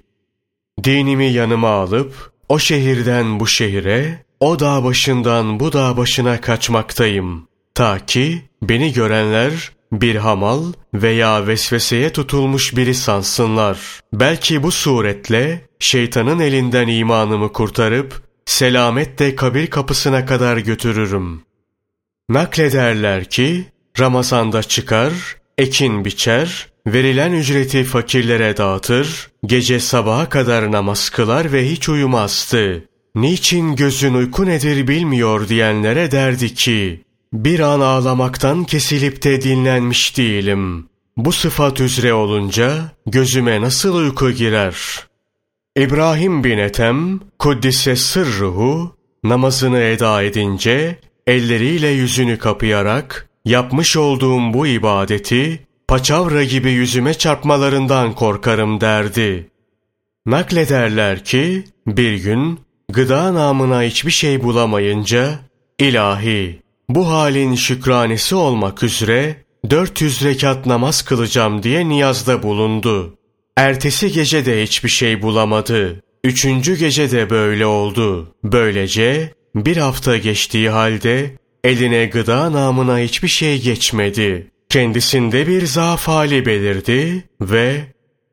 [SPEAKER 1] dinimi yanıma alıp o şehirden bu şehire o dağ başından bu dağ başına kaçmaktayım. Ta ki beni görenler bir hamal veya vesveseye tutulmuş biri sansınlar. Belki bu suretle şeytanın elinden imanımı kurtarıp selametle kabir kapısına kadar götürürüm. Naklederler ki Ramazan'da çıkar, ekin biçer, verilen ücreti fakirlere dağıtır, gece sabaha kadar namaz kılar ve hiç uyumazdı. Niçin gözün uyku nedir bilmiyor diyenlere derdi ki, bir an ağlamaktan kesilip de dinlenmiş değilim. Bu sıfat üzere olunca gözüme nasıl uyku girer? İbrahim bin Ethem, Kuddise sırruhu, namazını eda edince, elleriyle yüzünü kapayarak, yapmış olduğum bu ibadeti, paçavra gibi yüzüme çarpmalarından korkarım derdi. Naklederler ki, bir gün, gıda namına hiçbir şey bulamayınca, ilahi, bu halin şükranesi olmak üzere 400 rekat namaz kılacağım diye niyazda bulundu. Ertesi gece de hiçbir şey bulamadı. Üçüncü gece de böyle oldu. Böylece bir hafta geçtiği halde eline gıda namına hiçbir şey geçmedi. Kendisinde bir zaaf hali belirdi ve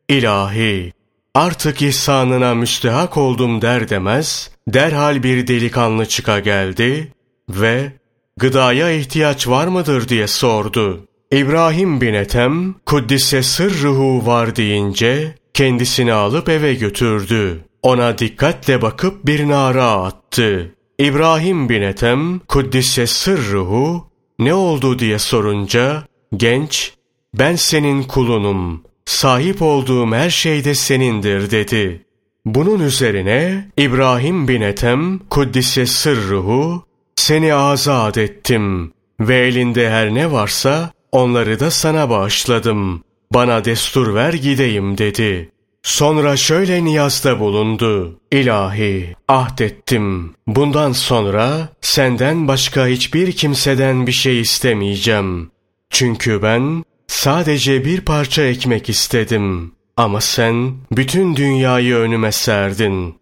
[SPEAKER 1] İlahi, artık ihsanına müstehak oldum der demez, derhal bir delikanlı çıka geldi ve gıdaya ihtiyaç var mıdır diye sordu. İbrahim bin Ethem, Kuddise sırruhu var deyince, kendisini alıp eve götürdü. Ona dikkatle bakıp bir nara attı. İbrahim bin Ethem, Kuddise sırruhu, ne oldu diye sorunca, genç, ben senin kulunum, sahip olduğum her şey de senindir dedi. Bunun üzerine İbrahim bin Ethem, Kuddise sırruhu, seni azat ettim ve elinde her ne varsa onları da sana bağışladım. Bana destur ver gideyim dedi. Sonra şöyle niyazda bulundu. İlahi, ahdettim. Bundan sonra senden başka hiçbir kimseden bir şey istemeyeceğim. Çünkü ben sadece bir parça ekmek istedim. Ama sen bütün dünyayı önüme serdin.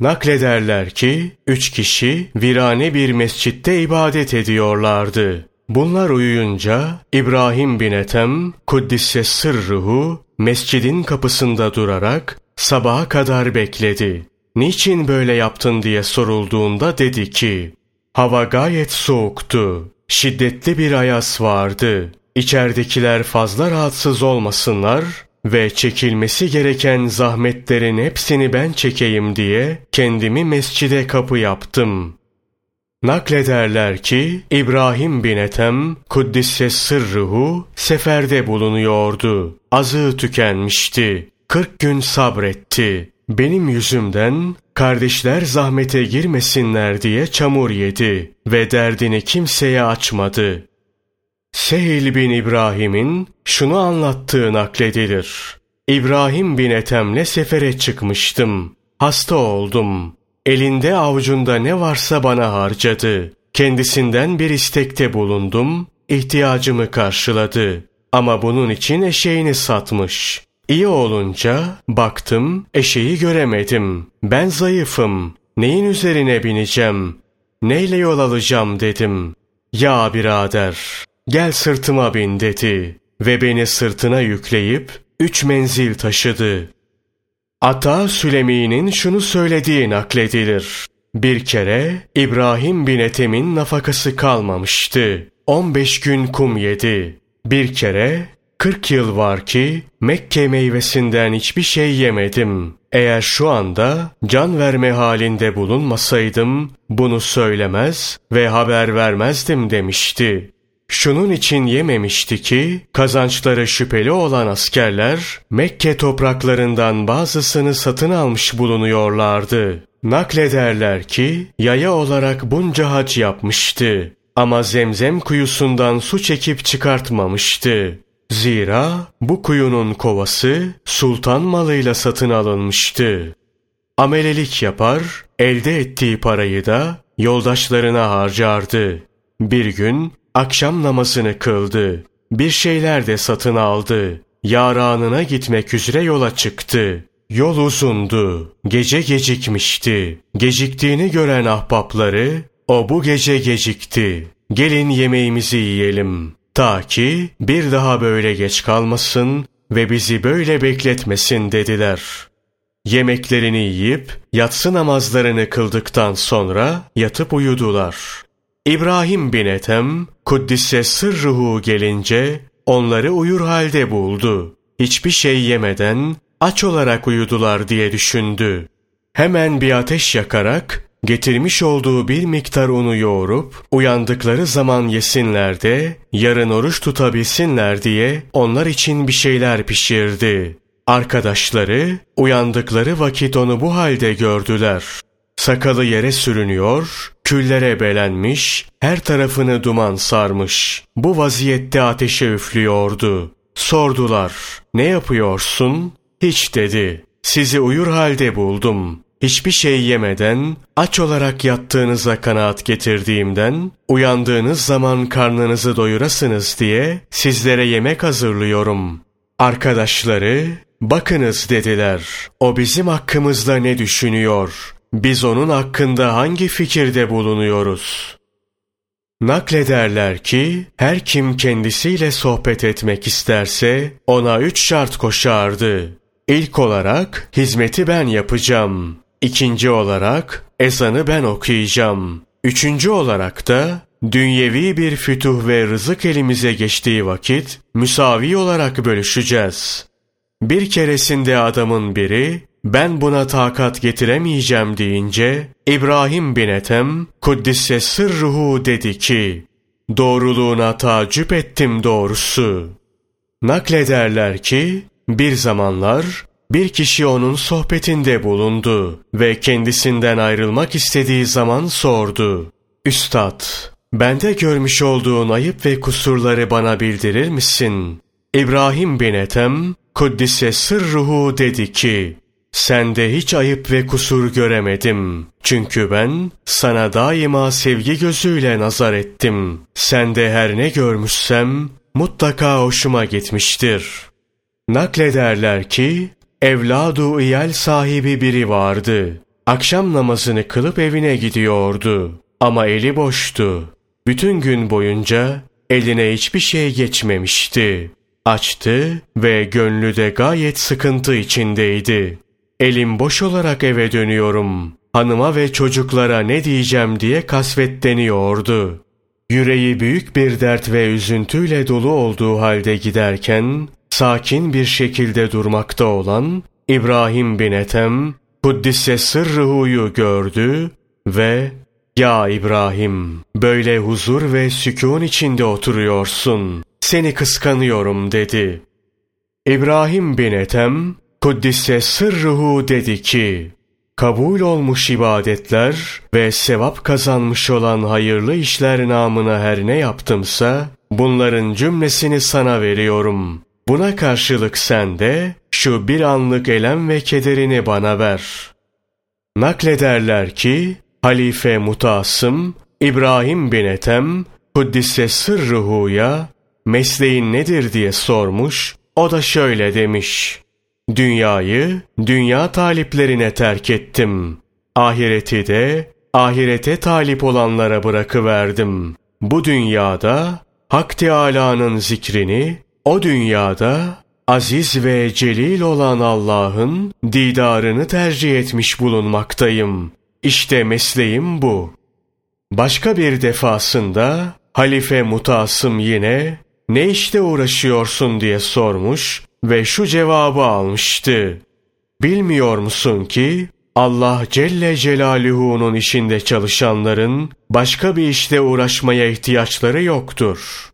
[SPEAKER 1] Naklederler ki üç kişi virane bir mescitte ibadet ediyorlardı. Bunlar uyuyunca İbrahim bin Ethem Kuddisse sırruhu mescidin kapısında durarak sabaha kadar bekledi. Niçin böyle yaptın diye sorulduğunda dedi ki, hava gayet soğuktu, şiddetli bir ayas vardı. İçeridekiler fazla rahatsız olmasınlar ve çekilmesi gereken zahmetlerin hepsini ben çekeyim diye kendimi mescide kapı yaptım. Naklederler ki İbrahim bin Ethem Kuddisse sırruhu seferde bulunuyordu. Azığı tükenmişti. Kırk gün sabretti. Benim yüzümden kardeşler zahmete girmesinler diye çamur yedi ve derdini kimseye açmadı. Sehil bin İbrahim'in şunu anlattığı nakledilir. İbrahim bin Ethem'le sefere çıkmıştım. Hasta oldum. Elinde avucunda ne varsa bana harcadı. Kendisinden bir istekte bulundum, ihtiyacımı karşıladı. Ama bunun için eşeğini satmış. İyi olunca baktım, eşeği göremedim. Ben zayıfım. Neyin üzerine bineceğim? Neyle yol alacağım dedim. Ya birader, gel sırtıma bin dedi. Ve beni sırtına yükleyip üç menzil taşıdı. Ata Sülemi'nin şunu söylediği nakledilir. Bir kere İbrahim bin Ethem'in nafakası kalmamıştı. 15 gün kum yedi. Bir kere 40 yıl var ki Mekke meyvesinden hiçbir şey yemedim. Eğer şu anda can verme halinde bulunmasaydım bunu söylemez ve haber vermezdim demişti. Şunun için yememişti ki kazançları şüpheli olan askerler Mekke topraklarından bazısını satın almış bulunuyorlardı. Naklederler ki yaya olarak bunca hac yapmıştı ama zemzem kuyusundan su çekip çıkartmamıştı. Zira bu kuyunun kovası sultan malıyla satın alınmıştı. Amelelik yapar, elde ettiği parayı da yoldaşlarına harcardı. Bir gün Akşam namazını kıldı. Bir şeyler de satın aldı. Yaranına gitmek üzere yola çıktı. Yol uzundu. Gece gecikmişti. Geciktiğini gören ahbapları, o bu gece gecikti. Gelin yemeğimizi yiyelim. Ta ki bir daha böyle geç kalmasın ve bizi böyle bekletmesin dediler. Yemeklerini yiyip yatsı namazlarını kıldıktan sonra yatıp uyudular. İbrahim bin Ethem, Kuddise sırruhu gelince onları uyur halde buldu. Hiçbir şey yemeden aç olarak uyudular diye düşündü. Hemen bir ateş yakarak getirmiş olduğu bir miktar unu yoğurup uyandıkları zaman yesinler de yarın oruç tutabilsinler diye onlar için bir şeyler pişirdi. Arkadaşları uyandıkları vakit onu bu halde gördüler. Sakalı yere sürünüyor, küllere belenmiş, her tarafını duman sarmış. Bu vaziyette ateşe üflüyordu. Sordular, ne yapıyorsun? Hiç dedi, sizi uyur halde buldum. Hiçbir şey yemeden, aç olarak yattığınıza kanaat getirdiğimden, uyandığınız zaman karnınızı doyurasınız diye sizlere yemek hazırlıyorum. Arkadaşları, bakınız dediler, o bizim hakkımızda ne düşünüyor? Biz onun hakkında hangi fikirde bulunuyoruz? Naklederler ki her kim kendisiyle sohbet etmek isterse ona üç şart koşardı. İlk olarak hizmeti ben yapacağım. İkinci olarak ezanı ben okuyacağım. Üçüncü olarak da dünyevi bir fütuh ve rızık elimize geçtiği vakit müsavi olarak bölüşeceğiz. Bir keresinde adamın biri ben buna takat getiremeyeceğim deyince İbrahim bin Ethem Kuddise sırruhu dedi ki doğruluğuna tacip ettim doğrusu. Naklederler ki bir zamanlar bir kişi onun sohbetinde bulundu ve kendisinden ayrılmak istediği zaman sordu. Üstad, bende görmüş olduğun ayıp ve kusurları bana bildirir misin? İbrahim bin Ethem, Kuddise sırruhu dedi ki, Sende hiç ayıp ve kusur göremedim. Çünkü ben sana daima sevgi gözüyle nazar ettim. Sende her ne görmüşsem mutlaka hoşuma gitmiştir. Naklederler ki evladu iyal sahibi biri vardı. Akşam namazını kılıp evine gidiyordu. Ama eli boştu. Bütün gün boyunca eline hiçbir şey geçmemişti. Açtı ve gönlü de gayet sıkıntı içindeydi. Elim boş olarak eve dönüyorum. Hanıma ve çocuklara ne diyeceğim diye kasvetleniyordu. Yüreği büyük bir dert ve üzüntüyle dolu olduğu halde giderken, sakin bir şekilde durmakta olan İbrahim bin Ethem, Kuddise sırrıhuyu gördü ve ''Ya İbrahim, böyle huzur ve sükun içinde oturuyorsun. Seni kıskanıyorum.'' dedi. İbrahim bin Ethem, Kuddise sırruhu dedi ki, kabul olmuş ibadetler ve sevap kazanmış olan hayırlı işler namına her ne yaptımsa, bunların cümlesini sana veriyorum. Buna karşılık sen de şu bir anlık elem ve kederini bana ver. Naklederler ki, Halife Mutasım, İbrahim bin Ethem, Kuddise sırruhuya, mesleğin nedir diye sormuş, o da şöyle demiş. Dünyayı dünya taliplerine terk ettim. Ahireti de ahirete talip olanlara bırakıverdim. Bu dünyada Hak Teâlâ'nın zikrini, o dünyada aziz ve celil olan Allah'ın didarını tercih etmiş bulunmaktayım. İşte mesleğim bu. Başka bir defasında Halife Mutasım yine ne işte uğraşıyorsun diye sormuş ve şu cevabı almıştı. Bilmiyor musun ki Allah Celle Celaluhu'nun işinde çalışanların başka bir işte uğraşmaya ihtiyaçları yoktur.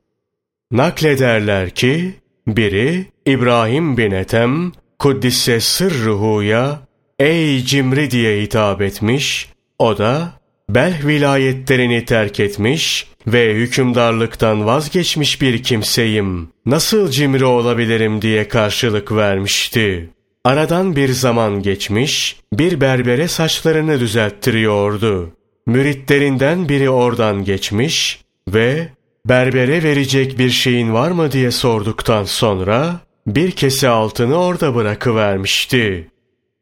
[SPEAKER 1] Naklederler ki biri İbrahim bin Ethem Kuddise sırruhuya ey cimri diye hitap etmiş, o da Belh vilayetlerini terk etmiş ve hükümdarlıktan vazgeçmiş bir kimseyim. Nasıl cimri olabilirim diye karşılık vermişti. Aradan bir zaman geçmiş, bir berbere saçlarını düzelttiriyordu. Müritlerinden biri oradan geçmiş ve berbere verecek bir şeyin var mı diye sorduktan sonra bir kese altını orada bırakıvermişti.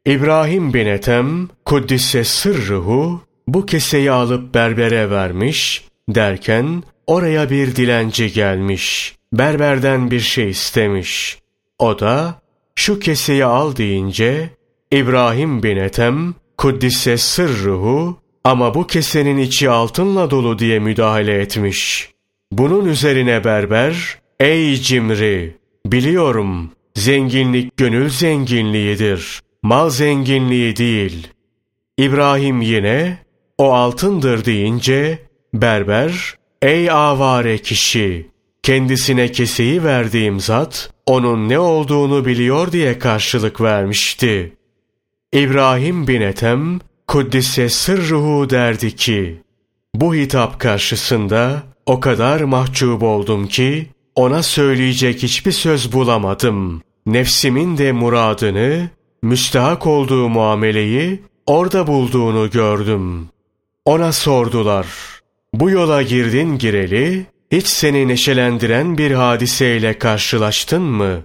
[SPEAKER 1] İbrahim bin Ethem, Kuddise sırruhu, bu keseyi alıp berbere vermiş, derken oraya bir dilenci gelmiş. Berberden bir şey istemiş. O da şu keseyi al deyince İbrahim bin Ethem Kuddise sırruhu ama bu kesenin içi altınla dolu diye müdahale etmiş. Bunun üzerine berber ey cimri biliyorum zenginlik gönül zenginliğidir mal zenginliği değil. İbrahim yine o altındır deyince berber ey avare kişi kendisine keseyi verdiğim zat onun ne olduğunu biliyor diye karşılık vermişti. İbrahim bin Ethem Kuddise sırruhu derdi ki bu hitap karşısında o kadar mahcup oldum ki ona söyleyecek hiçbir söz bulamadım. Nefsimin de muradını, müstahak olduğu muameleyi orada bulduğunu gördüm. Ona sordular. Bu yola girdin gireli, hiç seni neşelendiren bir hadiseyle karşılaştın mı?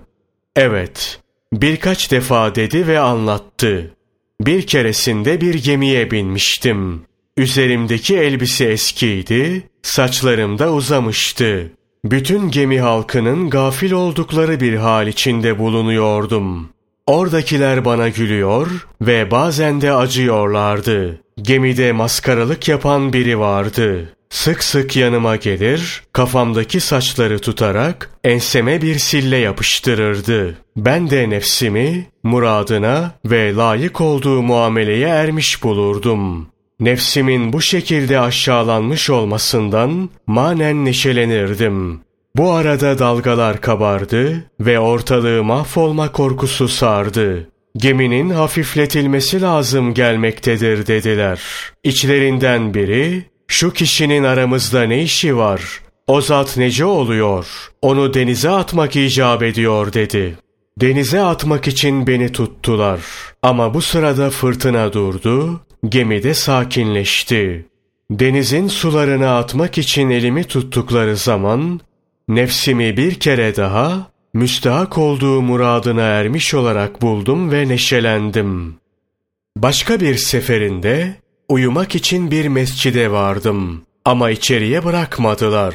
[SPEAKER 1] Evet, birkaç defa dedi ve anlattı. Bir keresinde bir gemiye binmiştim. Üzerimdeki elbise eskiydi, saçlarım da uzamıştı. Bütün gemi halkının gafil oldukları bir hal içinde bulunuyordum. Oradakiler bana gülüyor ve bazen de acıyorlardı. Gemide maskaralık yapan biri vardı. Sık sık yanıma gelir, kafamdaki saçları tutarak enseme bir sille yapıştırırdı. Ben de nefsimi muradına ve layık olduğu muameleye ermiş bulurdum. Nefsimin bu şekilde aşağılanmış olmasından manen neşelenirdim. Bu arada dalgalar kabardı ve ortalığı mahvolma korkusu sardı. Geminin hafifletilmesi lazım gelmektedir dediler. İçlerinden biri, şu kişinin aramızda ne işi var? O zat nece oluyor? Onu denize atmak icap ediyor dedi. Denize atmak için beni tuttular. Ama bu sırada fırtına durdu, gemi de sakinleşti. Denizin sularına atmak için elimi tuttukları zaman, nefsimi bir kere daha müstahak olduğu muradına ermiş olarak buldum ve neşelendim. Başka bir seferinde uyumak için bir mescide vardım ama içeriye bırakmadılar.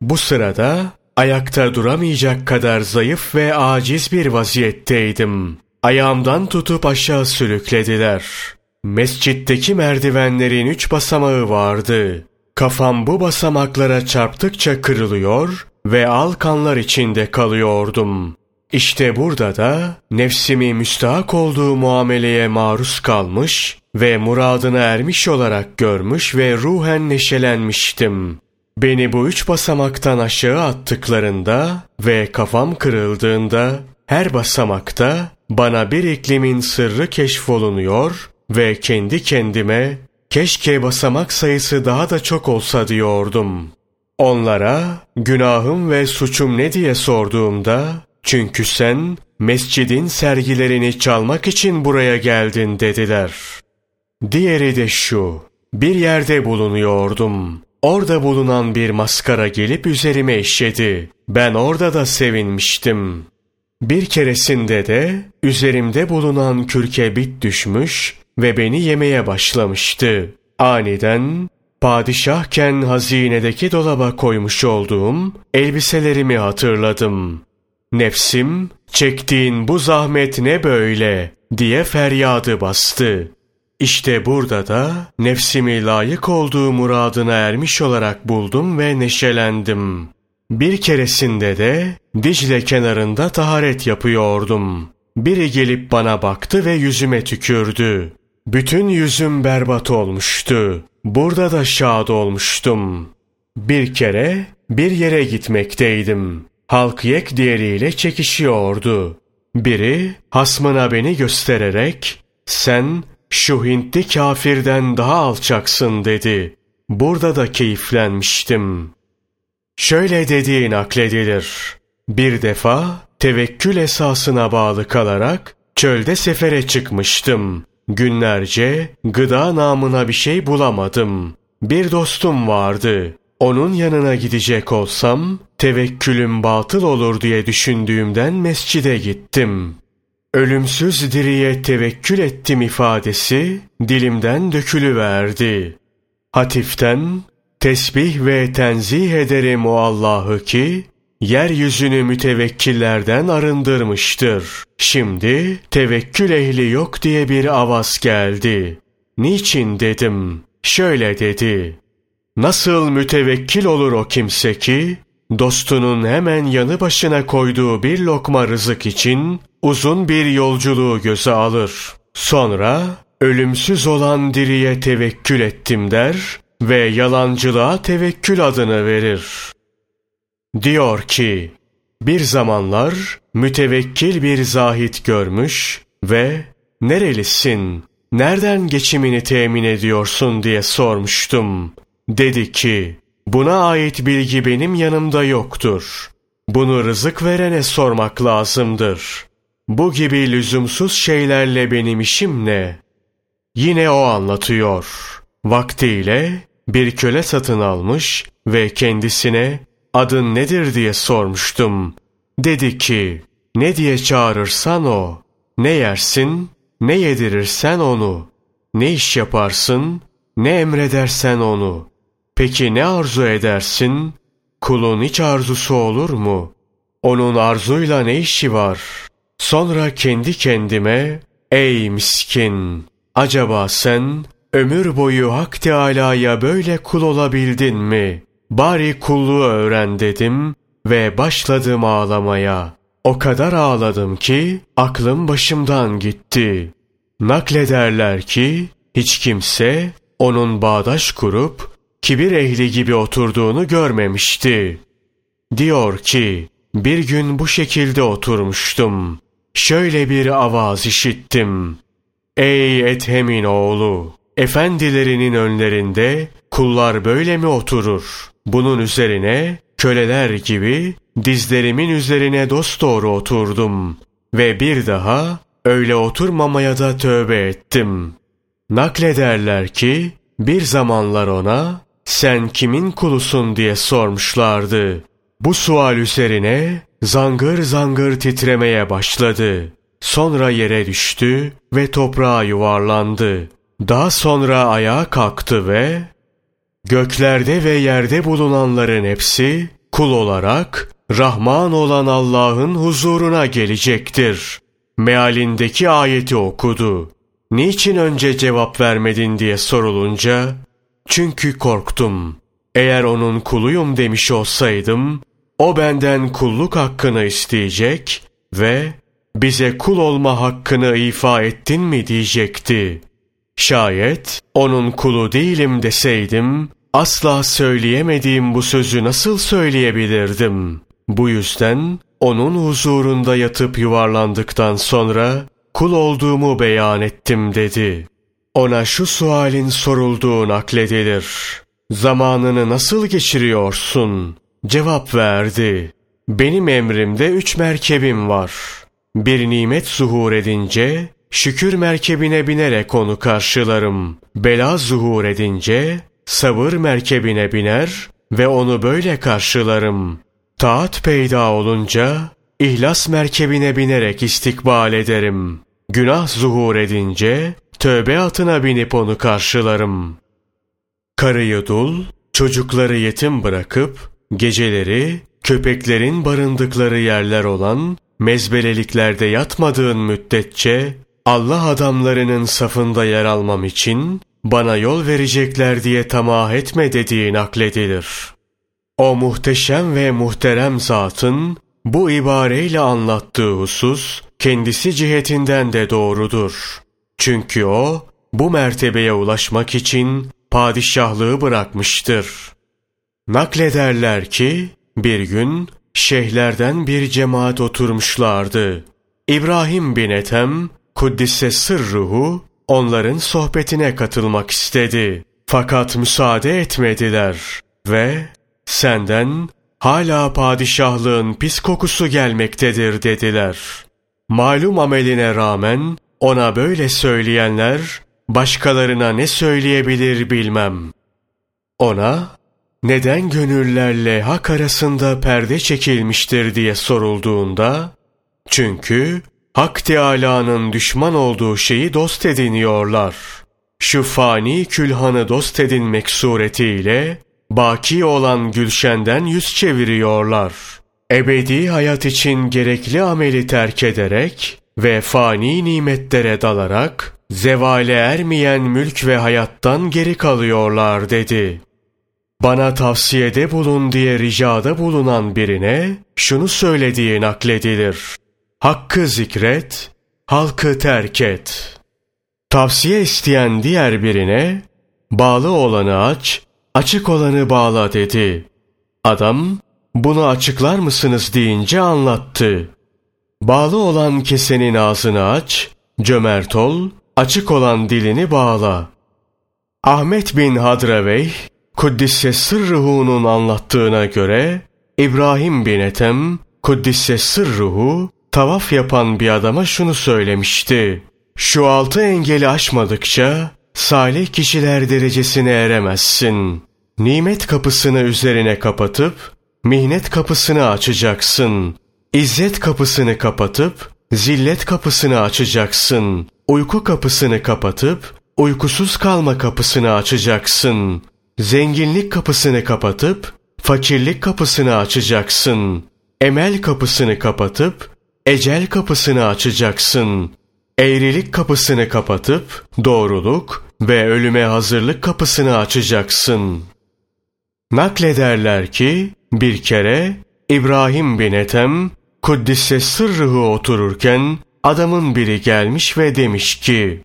[SPEAKER 1] Bu sırada ayakta duramayacak kadar zayıf ve aciz bir vaziyetteydim. Ayağımdan tutup aşağı sürüklediler. Mescitteki merdivenlerin üç basamağı vardı. Kafam bu basamaklara çarptıkça kırılıyor ve al kanlar içinde kalıyordum. İşte burada da nefsimi müstahak olduğu muameleye maruz kalmış ve muradına ermiş olarak görmüş ve ruhen neşelenmiştim. Beni bu üç basamaktan aşağı attıklarında ve kafam kırıldığında her basamakta bana bir iklimin sırrı keşfolunuyor ve kendi kendime keşke basamak sayısı daha da çok olsa diyordum. Onlara günahım ve suçum ne diye sorduğumda çünkü sen mescidin sergilerini çalmak için buraya geldin dediler. Diğeri de şu, bir yerde bulunuyordum. Orada bulunan bir maskara gelip üzerime işledi. Ben orada da sevinmiştim. Bir keresinde de üzerimde bulunan kürke bit düşmüş ve beni yemeye başlamıştı. Aniden padişahken hazinedeki dolaba koymuş olduğum elbiselerimi hatırladım. Nefsim, çektiğin bu zahmet ne böyle diye feryadı bastı. İşte burada da nefsimi layık olduğu muradına ermiş olarak buldum ve neşelendim. Bir keresinde de Dicle kenarında taharet yapıyordum. Biri gelip bana baktı ve yüzüme tükürdü. Bütün yüzüm berbat olmuştu. Burada da şad olmuştum. Bir kere bir yere gitmekteydim. Halk yek diğeriyle çekişiyordu. Biri hasmına beni göstererek sen şu Hintli kafirden daha alçaksın dedi. Burada da keyiflenmiştim. Şöyle dediği nakledilir. Bir defa tevekkül esasına bağlı kalarak çölde sefere çıkmıştım. Günlerce gıda namına bir şey bulamadım. Bir dostum vardı. Onun yanına gidecek olsam tevekkülüm batıl olur diye düşündüğümden mescide gittim. Ölümsüz diriye tevekkül ettim ifadesi dilimden dökülüverdi. Hatiften tesbih ve tenzih ederim o Allah'ı ki yeryüzünü mütevekkillerden arındırmıştır. Şimdi tevekkül ehli yok diye bir avaz geldi. Niçin dedim. Şöyle dedi. Nasıl mütevekkil olur o kimse ki dostunun hemen yanı başına koyduğu bir lokma rızık için uzun bir yolculuğu göze alır. Sonra ölümsüz olan diriye tevekkül ettim der ve yalancılığa tevekkül adını verir. Diyor ki, bir zamanlar mütevekkil bir zahit görmüş ve nerelisin, nereden geçimini temin ediyorsun diye sormuştum. Dedi ki, buna ait bilgi benim yanımda yoktur. Bunu rızık verene sormak lazımdır. Bu gibi lüzumsuz şeylerle benim işim ne? Yine o anlatıyor. Vaktiyle bir köle satın almış ve kendisine adın nedir diye sormuştum. Dedi ki, ne diye çağırırsan o, ne yersin, ne yedirirsen onu, ne iş yaparsın, ne emredersen onu. Peki ne arzu edersin? Kulun hiç arzusu olur mu? Onun arzuyla ne işi var? Sonra kendi kendime, ey miskin! Acaba sen ömür boyu Hak Teâlâ'ya böyle kul olabildin mi? Bari kulluğu öğren dedim ve başladım ağlamaya. O kadar ağladım ki aklım başımdan gitti. Naklederler ki hiç kimse onun bağdaş kurup kibir ehli gibi oturduğunu görmemişti. Diyor ki, bir gün bu şekilde oturmuştum. Şöyle bir avaz işittim. Ey Ethem'in oğlu! Efendilerinin önlerinde kullar böyle mi oturur? Bunun üzerine köleler gibi dizlerimin üzerine dosdoğru oturdum ve bir daha öyle oturmamaya da tövbe ettim. Naklederler ki bir zamanlar ona sen kimin kulusun diye sormuşlardı. Bu sual üzerine zangır zangır titremeye başladı. Sonra yere düştü ve toprağa yuvarlandı. Daha sonra ayağa kalktı ve göklerde ve yerde bulunanların hepsi kul olarak Rahman olan Allah'ın huzuruna gelecektir. Mealindeki ayeti okudu. Niçin önce cevap vermedin diye sorulunca, çünkü korktum. Eğer onun kuluyum demiş olsaydım, o benden kulluk hakkını isteyecek ve bize kul olma hakkını ifa ettin mi diyecekti. Şayet onun kulu değilim deseydim, asla söyleyemediğim bu sözü nasıl söyleyebilirdim? Bu yüzden onun huzurunda yatıp yuvarlandıktan sonra kul olduğumu beyan ettim dedi. Ona şu sualin sorulduğu nakledilir. Zamanını nasıl geçiriyorsun? Cevap verdi. Benim emrimde üç merkebim var. Bir nimet zuhur edince, şükür merkebine binerek onu karşılarım. Bela zuhur edince, sabır merkebine biner ve onu böyle karşılarım. Taat peyda olunca, ihlas merkebine binerek istikbal ederim. Günah zuhur edince, tövbe atına binip onu karşılarım. Karıyı dul, çocukları yetim bırakıp, geceleri köpeklerin barındıkları yerler olan mezbeleliklerde yatmadığın müddetçe Allah adamlarının safında yer almam için bana yol verecekler diye tamah etme dediği nakledilir. O muhteşem ve muhterem zatın bu ibareyle anlattığı husus kendisi cihetinden de doğrudur. Çünkü o bu mertebeye ulaşmak için padişahlığı bırakmıştır. Naklederler ki bir gün şeyhlerden bir cemaat oturmuşlardı. İbrahim bin Ethem, Kuddise sırruhu, onların sohbetine katılmak istedi. Fakat müsaade etmediler ve senden hala padişahlığın pis kokusu gelmektedir dediler. Malum ameline rağmen ona böyle söyleyenler başkalarına ne söyleyebilir bilmem. Ona neden gönüllerle hak arasında perde çekilmiştir diye sorulduğunda çünkü Hak Teâlâ'nın düşman olduğu şeyi dost ediniyorlar. Şu fani külhanı dost edinmek suretiyle baki olan gülşenden yüz çeviriyorlar. Ebedi hayat için gerekli ameli terk ederek ve fani nimetlere dalarak zevale ermeyen mülk ve hayattan geri kalıyorlar dedi. Bana tavsiyede bulun diye ricada bulunan birine şunu söylediği nakledilir. Hakkı zikret, halkı terk et. Tavsiye isteyen diğer birine, bağlı olanı aç, açık olanı bağla dedi. Adam, bunu açıklar mısınız deyince anlattı. Bağlı olan kesenin ağzını aç, cömert ol, açık olan dilini bağla. Ahmet bin Hadravey, Kuddisse Sırruhu'nun anlattığına göre, İbrahim bin Ethem, Kuddisse Sırruhu, tavaf yapan bir adama şunu söylemişti. Şu altı engeli aşmadıkça, salih kişiler derecesine eremezsin. Nimet kapısını üzerine kapatıp, mihnet kapısını açacaksın. İzzet kapısını kapatıp, zillet kapısını açacaksın. Uyku kapısını kapatıp, uykusuz kalma kapısını açacaksın. Zenginlik kapısını kapatıp fakirlik kapısını açacaksın. Emel kapısını kapatıp ecel kapısını açacaksın. Eğrilik kapısını kapatıp doğruluk ve ölüme hazırlık kapısını açacaksın. Naklederler ki bir kere İbrahim bin Ethem Kuddise sırrıhı otururken adamın biri gelmiş ve demiş ki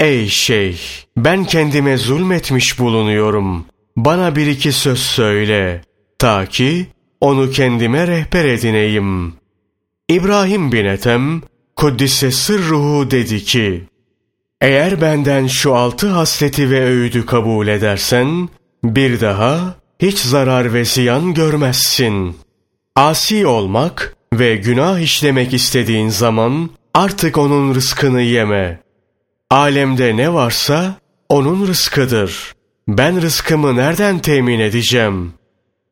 [SPEAKER 1] Ey şeyh ben kendime zulmetmiş bulunuyorum. Bana bir iki söz söyle ta ki onu kendime rehber edineyim. İbrahim bin Ethem Kuddise sırruhu dedi ki, eğer benden şu altı hasleti ve öğüdü kabul edersen, bir daha hiç zarar ve ziyan görmezsin. Asi olmak ve günah işlemek istediğin zaman artık onun rızkını yeme. Alemde ne varsa onun rızkıdır. Ben rızkımı nereden temin edeceğim?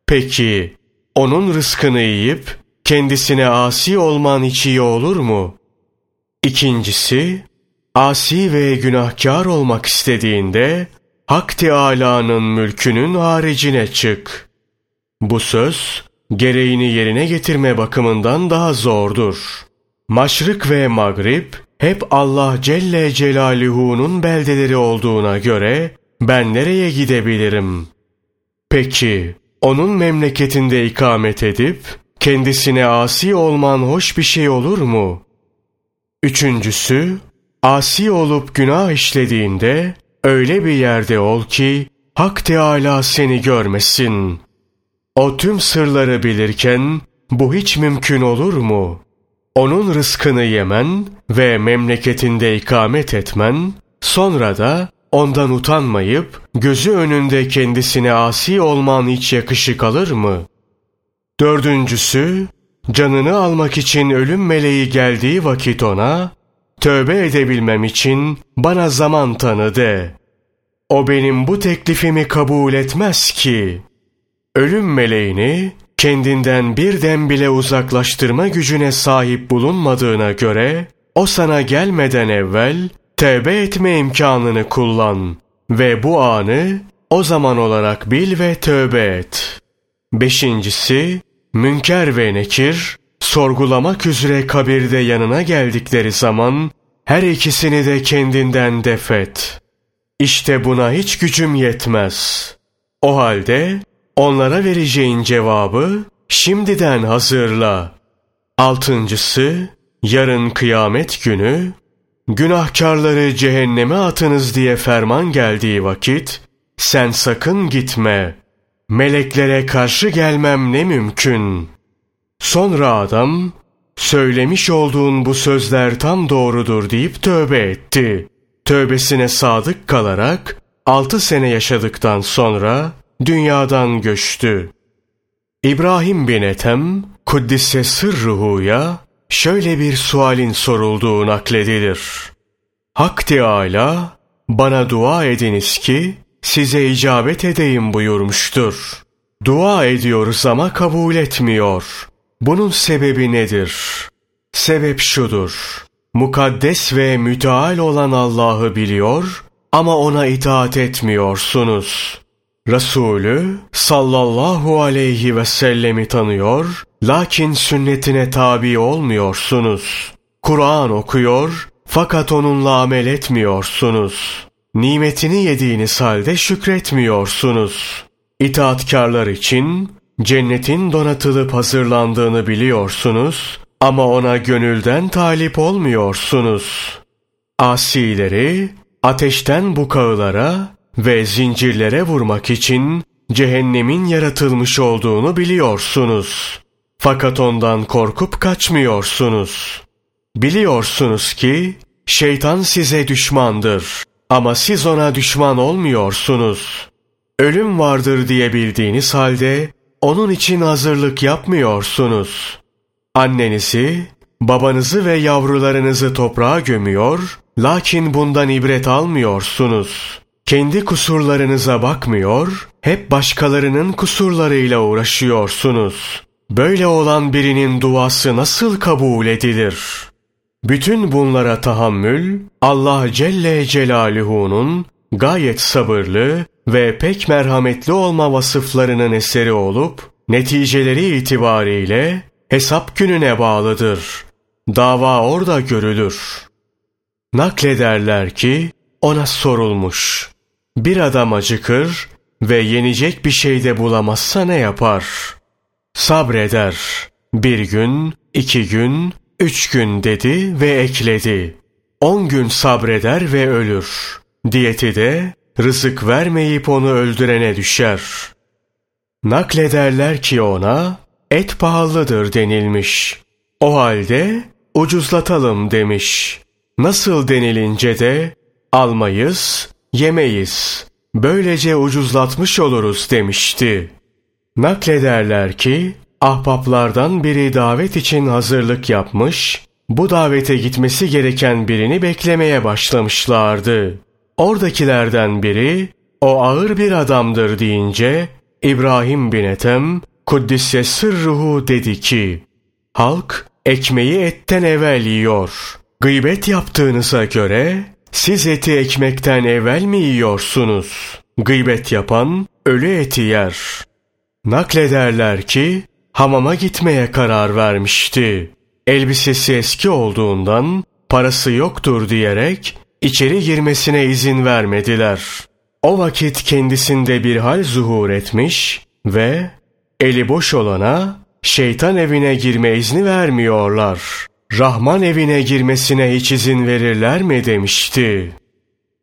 [SPEAKER 1] Peki, onun rızkını yiyip kendisine asi olman hiç iyi olur mu? İkincisi, asi ve günahkar olmak istediğinde Hak Teâlâ'nın mülkünün haricine çık. Bu söz, gereğini yerine getirme bakımından daha zordur. Maşrık ve Magrib, hep Allah Celle Celaluhu'nun beldeleri olduğuna göre, ben nereye gidebilirim? Peki, onun memleketinde ikamet edip, kendisine asi olman hoş bir şey olur mu? Üçüncüsü, asi olup günah işlediğinde öyle bir yerde ol ki Hak Teâlâ seni görmesin. O tüm sırları bilirken bu hiç mümkün olur mu? Onun rızkını yemen ve memleketinde ikamet etmen, sonra da ondan utanmayıp gözü önünde kendisine asi olman hiç yakışık alır mı? Dördüncüsü, canını almak için ölüm meleği geldiği vakit ona, tövbe edebilmem için bana zaman tanı de. O benim bu teklifimi kabul etmez ki. Ölüm meleğini kendinden birden bile uzaklaştırma gücüne sahip bulunmadığına göre, o sana gelmeden evvel tövbe etme imkanını kullan ve bu anı o zaman olarak bil ve tövbe et. Beşincisi, Münker ve Nekir, sorgulamak üzere kabirde yanına geldikleri zaman, her ikisini de kendinden defet. İşte buna hiç gücüm yetmez. O halde, onlara vereceğin cevabı, şimdiden hazırla. Altıncısı, yarın kıyamet günü, günahkarları cehenneme atınız diye ferman geldiği vakit, sen sakın gitme.'' Meleklere karşı gelmem ne mümkün. Sonra adam, söylemiş olduğun bu sözler tam doğrudur deyip tövbe etti. Tövbesine sadık kalarak altı sene yaşadıktan sonra dünyadan göçtü. İbrahim bin Ethem, Kuddise sırruhuya şöyle bir sualin sorulduğu nakledilir. Hak Teâlâ, bana dua ediniz ki size icabet edeyim buyurmuştur. Dua ediyoruz ama kabul etmiyor. Bunun sebebi nedir? Sebep şudur. Mukaddes ve müteal olan Allah'ı biliyor ama ona itaat etmiyorsunuz. Resulü sallallahu aleyhi ve sellemi tanıyor lakin sünnetine tabi olmuyorsunuz. Kur'an okuyor fakat onunla amel etmiyorsunuz. Nimetini yediğiniz halde şükretmiyorsunuz. İtaatkarlar için cennetin donatılıp hazırlandığını biliyorsunuz ama ona gönülden talip olmuyorsunuz. Asileri ateşten bukağılara ve zincirlere vurmak için cehennemin yaratılmış olduğunu biliyorsunuz. Fakat ondan korkup kaçmıyorsunuz. Biliyorsunuz ki şeytan size düşmandır. Ama siz ona düşman olmuyorsunuz. Ölüm vardır diye bildiğiniz halde onun için hazırlık yapmıyorsunuz. Annenizi, babanızı ve yavrularınızı toprağa gömüyor, lakin bundan ibret almıyorsunuz. Kendi kusurlarınıza bakmıyor, hep başkalarının kusurlarıyla uğraşıyorsunuz. Böyle olan birinin duası nasıl kabul edilir? Bütün bunlara tahammül Allah Celle Celaluhu'nun gayet sabırlı ve pek merhametli olma vasıflarının eseri olup neticeleri itibariyle hesap gününe bağlıdır. Dava orada görülür. Naklederler ki ona sorulmuş. Bir adam acıkır ve yenecek bir şey de bulamazsa ne yapar? Sabreder. Bir gün, iki gün, üç gün dedi ve ekledi. On gün sabreder ve ölür. Diyeti de rızık vermeyip onu öldürene düşer. Naklederler ki ona et pahalıdır denilmiş. O halde ucuzlatalım demiş. Nasıl denilince de almayız, yemeyiz. Böylece ucuzlatmış oluruz demişti. Naklederler ki ahbaplardan biri davet için hazırlık yapmış, bu davete gitmesi gereken birini beklemeye başlamışlardı. Oradakilerden biri o ağır bir adamdır deyince İbrahim bin Ethem Kuddise sırruhu dedi ki Halk ekmeği etten evvel yiyor. Gıybet yaptığınıza göre siz eti ekmekten evvel mi yiyorsunuz? Gıybet yapan ölü eti yer. Naklederler ki hamama gitmeye karar vermişti. Elbisesi eski olduğundan parası yoktur diyerek içeri girmesine izin vermediler. O vakit kendisinde bir hal zuhur etmiş ve eli boş olana şeytan evine girme izni vermiyorlar. Rahman evine girmesine hiç izin verirler mi demişti.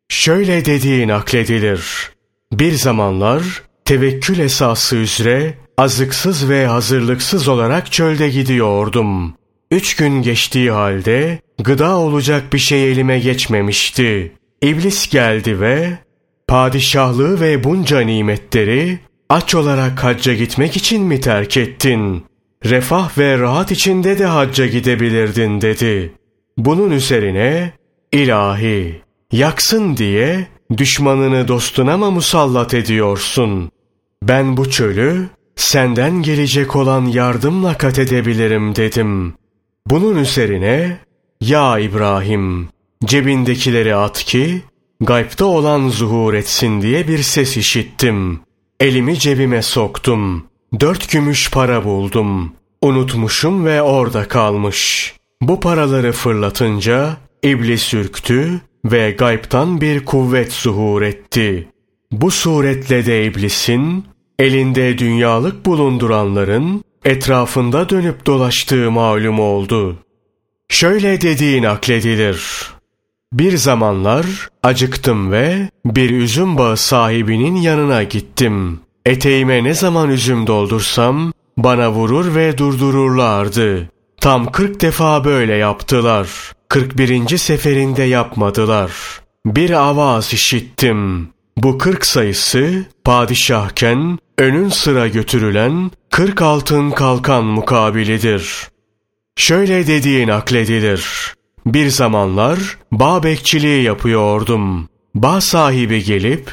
[SPEAKER 1] Şöyle dediği nakledilir. Bir zamanlar tevekkül esası üzere azıksız ve hazırlıksız olarak çölde gidiyordum. Üç gün geçtiği halde gıda olacak bir şey elime geçmemişti. İblis geldi ve padişahlığı ve bunca nimetleri aç olarak hacca gitmek için mi terk ettin? Refah ve rahat içinde de hacca gidebilirdin dedi. Bunun üzerine ilahi yaksın diye düşmanını dostuna mı musallat ediyorsun? Ben bu çölü senden gelecek olan yardımla kat edebilirim dedim. Bunun üzerine ya İbrahim cebindekileri at ki gaybta olan zuhur etsin diye bir ses işittim. Elimi cebime soktum. Dört gümüş para buldum. Unutmuşum ve orada kalmış. Bu paraları fırlatınca iblis ürktü ve gaybtan bir kuvvet zuhur etti. Bu suretle de iblisin elinde dünyalık bulunduranların etrafında dönüp dolaştığı malum oldu. Şöyle dediği nakledilir. Bir zamanlar acıktım ve bir üzüm bağı sahibinin yanına gittim. Eteğime ne zaman üzüm doldursam bana vurur ve durdururlardı. Tam kırk defa böyle yaptılar. Kırk birinci seferinde yapmadılar. Bir avaz işittim. Bu kırk sayısı padişahken önün sıra götürülen kırk altın kalkan mukabilidir. Şöyle dediği nakledilir. Bir zamanlar bağ bekçiliği yapıyordum. Bağ sahibi gelip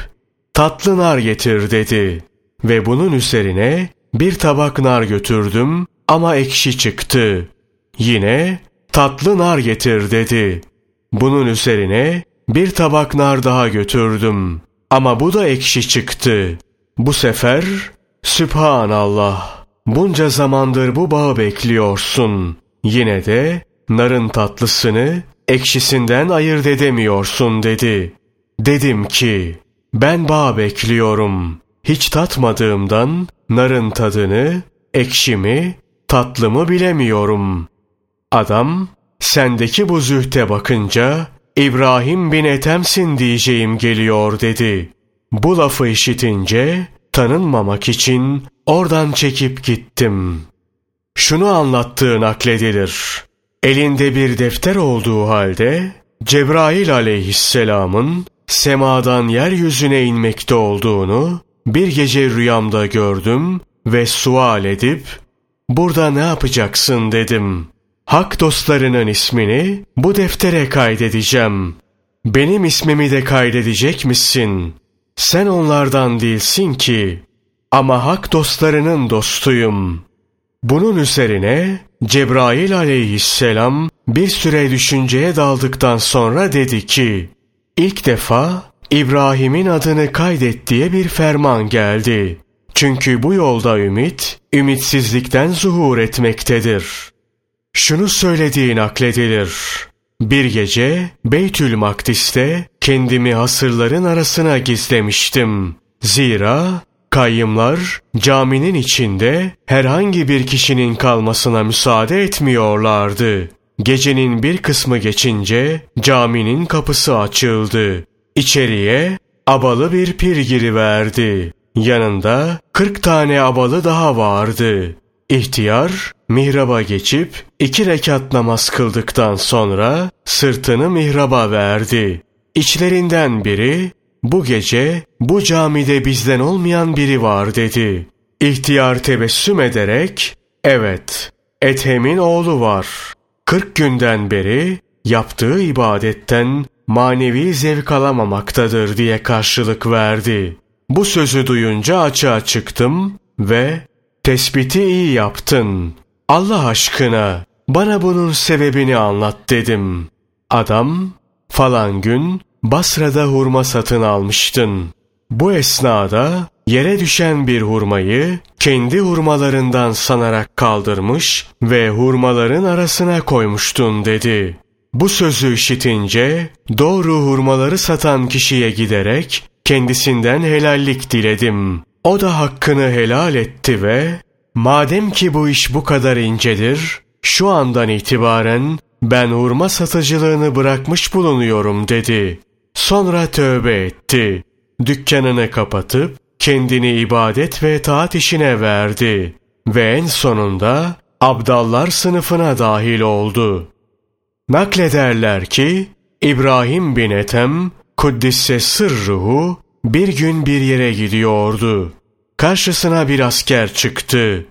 [SPEAKER 1] tatlı nar getir dedi. Ve bunun üzerine bir tabak nar götürdüm ama ekşi çıktı. Yine tatlı nar getir dedi. Bunun üzerine bir tabak nar daha götürdüm. Ama bu da ekşi çıktı. Bu sefer Sübhanallah bunca zamandır bu bağı bekliyorsun. Yine de narın tatlısını ekşisinden ayırt edemiyorsun dedi. Dedim ki ben bağ bekliyorum. Hiç tatmadığımdan narın tadını, ekşimi, tatlımı bilemiyorum. Adam sendeki bu zühte bakınca İbrahim bin Ethem'sin diyeceğim geliyor dedi. Bu lafı işitince tanınmamak için oradan çekip gittim. Şunu anlattığı nakledilir. Elinde bir defter olduğu halde Cebrail aleyhisselamın semadan yeryüzüne inmekte olduğunu bir gece rüyamda gördüm ve sual edip burada ne yapacaksın dedim. Hak dostlarının ismini bu deftere kaydedeceğim. Benim ismimi de kaydedecek misin? Sen onlardan değilsin ki ama hak dostlarının dostuyum. Bunun üzerine Cebrail aleyhisselam bir süre düşünceye daldıktan sonra dedi ki, ilk defa İbrahim'in adını kaydet diye bir ferman geldi. Çünkü bu yolda ümit, ümitsizlikten zuhur etmektedir. Şunu söylediği nakledilir. Bir gece Beytül Makdis'te kendimi hasırların arasına gizlemiştim. Zira kayyımlar caminin içinde herhangi bir kişinin kalmasına müsaade etmiyorlardı. Gecenin bir kısmı geçince caminin kapısı açıldı. İçeriye abalı bir pir giriverdi. Yanında kırk tane abalı daha vardı. İhtiyar mihraba geçip iki rekat namaz kıldıktan sonra sırtını mihraba verdi. İçlerinden biri bu gece bu camide bizden olmayan biri var dedi. İhtiyar tebessüm ederek evet Ethem'in oğlu var. Kırk günden beri yaptığı ibadetten manevi zevk alamamaktadır diye karşılık verdi. Bu sözü duyunca açığa çıktım ve tespiti iyi yaptın. Allah aşkına bana bunun sebebini anlat dedim. Adam falan gün Basra'da hurma satın almıştın. Bu esnada yere düşen bir hurmayı kendi hurmalarından sanarak kaldırmış ve hurmaların arasına koymuştun dedi. Bu sözü işitince doğru hurmaları satan kişiye giderek kendisinden helallik diledim. O da hakkını helal etti ve madem ki bu iş bu kadar incedir, şu andan itibaren ben hurma satıcılığını bırakmış bulunuyorum dedi. Sonra tövbe etti. Dükkanını kapatıp kendini ibadet ve taat işine verdi. Ve en sonunda abdallar sınıfına dahil oldu. Naklederler ki İbrahim bin Ethem Kuddisse sırruhu bir gün bir yere gidiyordu. Karşısına bir asker çıktı.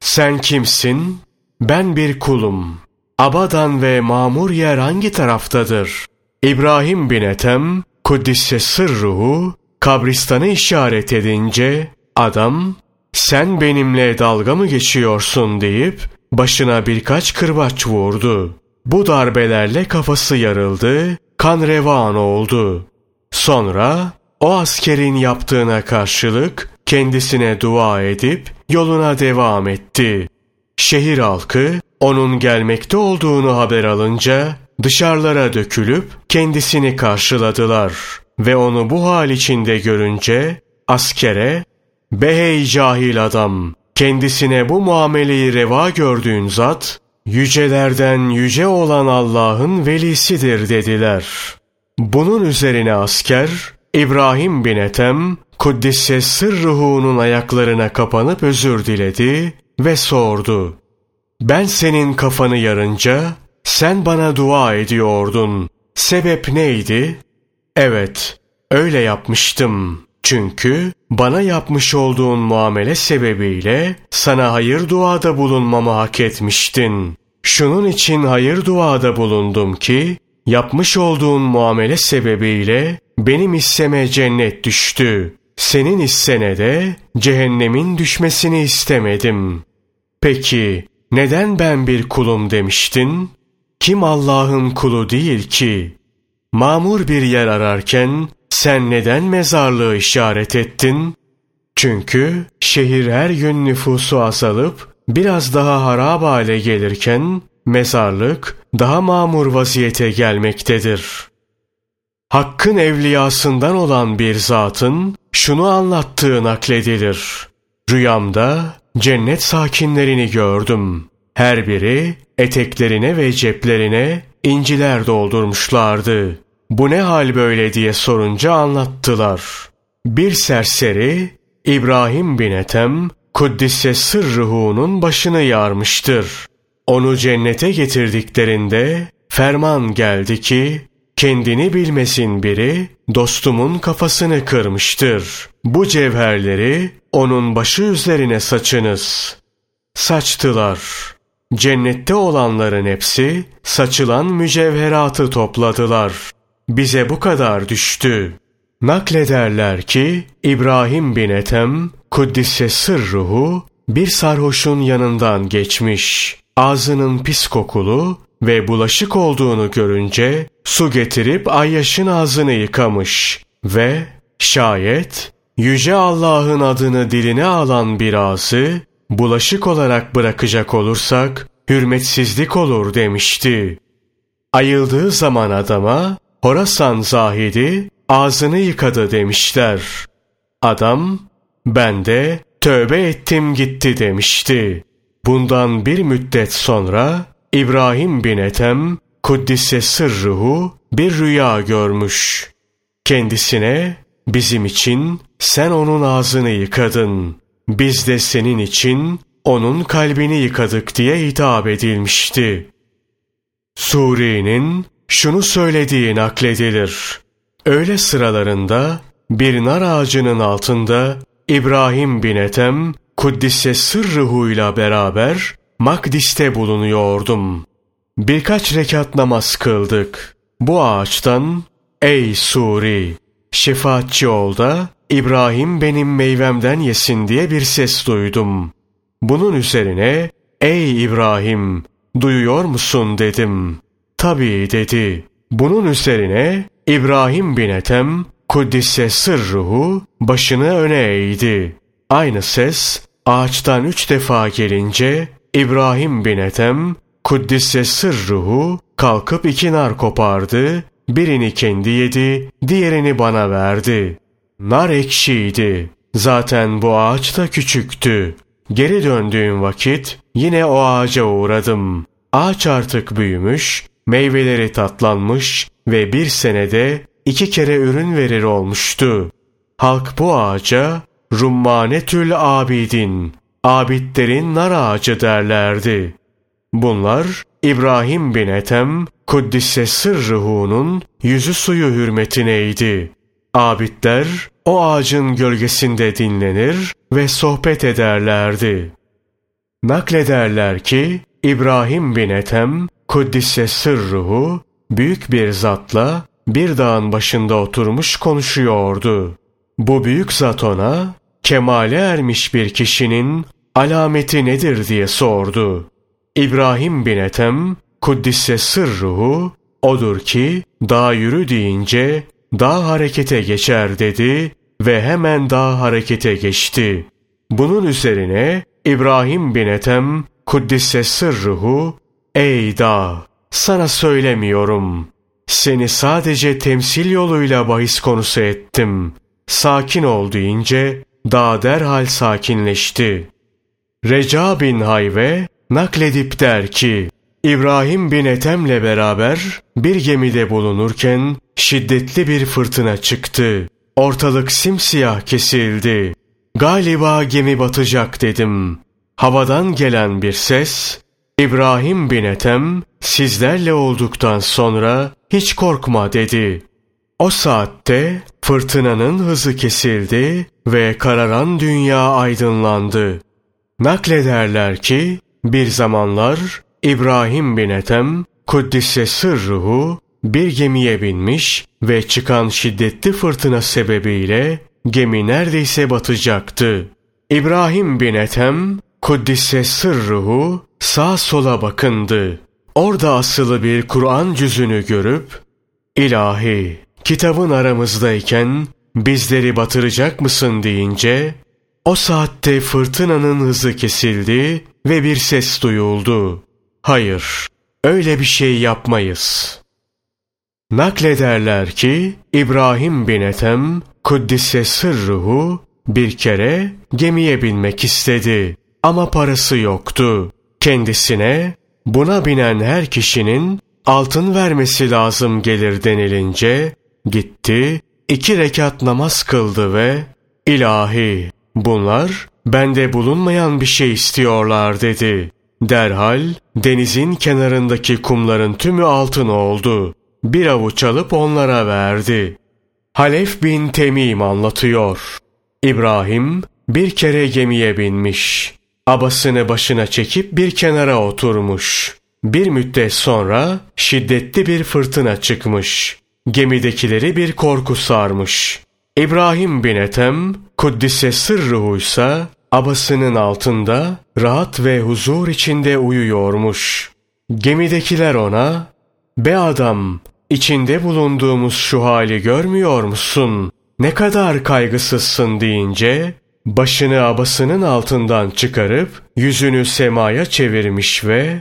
[SPEAKER 1] Sen kimsin? Ben bir kulum. Abadan ve mamur yer hangi taraftadır? İbrahim bin Ethem Kuddisse sırruhu kabristanı işaret edince adam sen benimle dalga mı geçiyorsun deyip başına birkaç kırbaç vurdu. Bu darbelerle kafası yarıldı, kan revan oldu. Sonra o askerin yaptığına karşılık kendisine dua edip yoluna devam etti. Şehir halkı onun gelmekte olduğunu haber alınca dışarılara dökülüp kendisini karşıladılar ve onu bu hal içinde görünce askere ''Behey cahil adam, kendisine bu muameleyi reva gördüğün zat, yücelerden yüce olan Allah'ın velisidir.'' dediler. Bunun üzerine asker, İbrahim bin Ethem, Kuddisse sırruhunun ayaklarına kapanıp özür diledi ve sordu. Ben senin kafanı yarınca sen bana dua ediyordun. Sebep neydi? Evet, öyle yapmıştım. Çünkü bana yapmış olduğun muamele sebebiyle sana hayır duada bulunmamı hak etmiştin. Şunun için hayır duada bulundum ki yapmış olduğun muamele sebebiyle benim hisseme cennet düştü. Senin hissene de cehennemin düşmesini istemedim. Peki neden ben bir kulum demiştin? Kim Allah'ın kulu değil ki? Mamur bir yer ararken sen neden mezarlığı işaret ettin? Çünkü şehir her gün nüfusu azalıp biraz daha harap hale gelirken mezarlık daha mamur vaziyete gelmektedir. Hakkın evliyasından olan bir zatın şunu anlattığı nakledilir. Rüyamda cennet sakinlerini gördüm. Her biri eteklerine ve ceplerine inciler doldurmuşlardı. Bu ne hal böyle diye sorunca anlattılar. Bir serseri İbrahim bin Ethem Kuddise sırrıhu'nun başını yarmıştır. Onu cennete getirdiklerinde ferman geldi ki kendini bilmesin biri dostumun kafasını kırmıştır. Bu cevherleri onun başı üzerine saçınız. Saçtılar. Cennette olanların hepsi saçılan mücevheratı topladılar. Bize bu kadar düştü. Naklederler ki İbrahim bin Ethem Kuddise sırruhu bir sarhoşun yanından geçmiş. Ağzının pis kokulu, ve bulaşık olduğunu görünce su getirip Ayyaş'ın ağzını yıkamış ve şayet Yüce Allah'ın adını diline alan bir ağzı bulaşık olarak bırakacak olursak hürmetsizlik olur demişti. Ayıldığı zaman adama Horasan zahidi ağzını yıkadı demişler. Adam ben de tövbe ettim gitti demişti. Bundan bir müddet sonra İbrahim bin Ethem Kuddise sırruhu bir rüya görmüş. Kendisine bizim için sen onun ağzını yıkadın. Biz de senin için onun kalbini yıkadık diye hitap edilmişti. Suri'nin şunu söylediği nakledilir. Öyle sıralarında bir nar ağacının altında İbrahim bin Ethem Kuddise sırrıhuyla beraber Makdis'te bulunuyordum. Birkaç rekat namaz kıldık. Bu ağaçtan ey Suri şefaatçi ol da İbrahim benim meyvemden yesin diye bir ses duydum. Bunun üzerine ey İbrahim duyuyor musun dedim. Tabii dedi. Bunun üzerine İbrahim bin Ethem Kuddise sırruhu başını öne eğdi. Aynı ses ağaçtan üç defa gelince İbrahim bin Ethem Kuddise sırruhu kalkıp iki nar kopardı, birini kendi yedi, diğerini bana verdi. Nar ekşiydi. Zaten bu ağaç da küçüktü. Geri döndüğüm vakit yine o ağaca uğradım. Ağaç artık büyümüş, meyveleri tatlanmış ve bir senede iki kere ürün verir olmuştu. Halk bu ağaca Rummanetül Abidin, abidlerin nar ağacı derlerdi. Bunlar İbrahim bin Ethem, Kuddise sırrıhu'nun yüzü suyu hürmetineydi. Abidler o ağacın gölgesinde dinlenir ve sohbet ederlerdi. Naklederler ki İbrahim bin Ethem, Kuddise sırruhu, büyük bir zatla bir dağın başında oturmuş konuşuyordu. Bu büyük zat ona, kemale ermiş bir kişinin alameti nedir diye sordu. İbrahim bin Ethem, Kuddise sırruhu, odur ki dağ yürü deyince dağ harekete geçer dedi ve hemen dağ harekete geçti. Bunun üzerine İbrahim bin Ethem, Kuddise sırruhu, ey dağ sana söylemiyorum. Seni sadece temsil yoluyla bahis konusu ettim. Sakin ol deyince dağ derhal sakinleşti. Reca bin Hayve nakledip der ki, İbrahim bin Ethem'le beraber bir gemide bulunurken şiddetli bir fırtına çıktı. Ortalık simsiyah kesildi. Galiba gemi batacak dedim. Havadan gelen bir ses, İbrahim bin Ethem sizlerle olduktan sonra hiç korkma dedi. O saatte fırtınanın hızı kesildi ve kararan dünya aydınlandı. Naklederler ki bir zamanlar İbrahim bin Ethem Kuddise sırruhu bir gemiye binmiş ve çıkan şiddetli fırtına sebebiyle gemi neredeyse batacaktı. İbrahim bin Ethem Kuddise sırruhu sağ sola bakındı. Orada asılı bir Kur'an cüzünü görüp ilahi kitabın aramızdayken bizleri batıracak mısın deyince o saatte fırtınanın hızı kesildi ve bir ses duyuldu. Hayır, öyle bir şey yapmayız. Naklederler ki İbrahim bin Ethem Kuddise sırruhu bir kere gemiye binmek istedi ama parası yoktu. Kendisine buna binen her kişinin altın vermesi lazım gelir denilince gitti iki rekat namaz kıldı ve ilahi bunlar bende bulunmayan bir şey istiyorlar dedi. Derhal denizin kenarındaki kumların tümü altın oldu. Bir avuç alıp onlara verdi. Halef bin Temim anlatıyor. İbrahim bir kere gemiye binmiş. Abasını başına çekip bir kenara oturmuş. Bir müddet sonra şiddetli bir fırtına çıkmış. Gemidekileri bir korku sarmış. İbrahim bin Ethem, Kuddise sırruhuysa abasının altında rahat ve huzur içinde uyuyormuş. Gemidekiler ona, be adam, içinde bulunduğumuz şu hali görmüyor musun? Ne kadar kaygısızsın deyince, başını abasının altından çıkarıp yüzünü semaya çevirmiş ve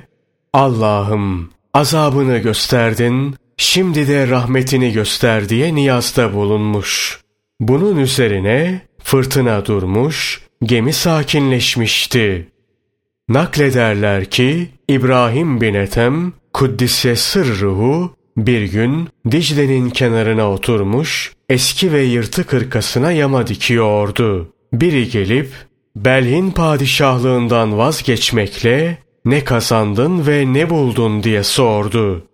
[SPEAKER 1] Allah'ım azabını gösterdin, şimdi de rahmetini göster diye niyazda bulunmuş. Bunun üzerine fırtına durmuş, gemi sakinleşmişti. Naklederler ki İbrahim bin Ethem Kuddise sırruhu bir gün Dicle'nin kenarına oturmuş eski ve yırtık hırkasına yama dikiyordu. Biri gelip Belhin padişahlığından vazgeçmekle ne kazandın ve ne buldun diye sordu.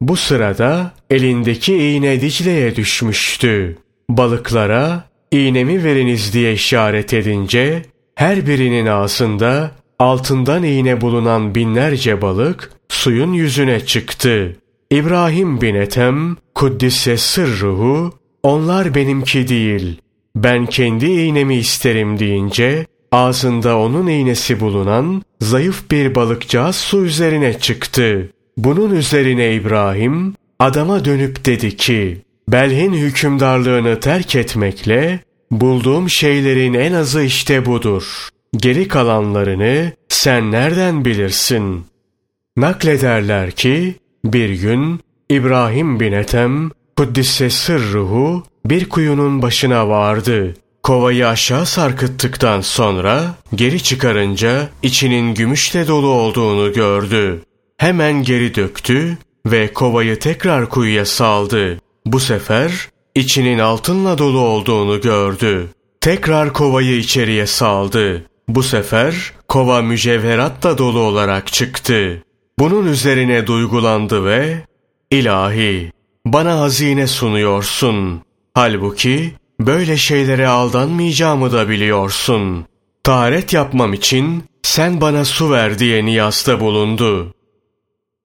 [SPEAKER 1] Bu sırada elindeki iğne Dicle'ye düşmüştü. Balıklara iğnemi veriniz diye işaret edince her birinin ağzında altından iğne bulunan binlerce balık suyun yüzüne çıktı. İbrahim bin Ethem, Kuddise sırruhu, onlar benimki değil, ben kendi iğnemi isterim deyince, ağzında onun iğnesi bulunan zayıf bir balıkçağız su üzerine çıktı. Bunun üzerine İbrahim, adama dönüp dedi ki, Belhin hükümdarlığını terk etmekle, bulduğum şeylerin en azı işte budur. Geri kalanlarını sen nereden bilirsin? Naklederler ki, bir gün İbrahim bin Ethem, Kuddise sırruhu, bir kuyunun başına vardı. Kovayı aşağı sarkıttıktan sonra geri çıkarınca içinin gümüşle dolu olduğunu gördü. Hemen geri döktü ve kovayı tekrar kuyuya saldı. Bu sefer içinin altınla dolu olduğunu gördü. Tekrar kovayı içeriye saldı. Bu sefer kova mücevheratla dolu olarak çıktı. Bunun üzerine duygulandı ve ilahi bana hazine sunuyorsun. Halbuki böyle şeylere aldanmayacağımı da biliyorsun. Taharet yapmam için sen bana su ver diye niyasta bulundu.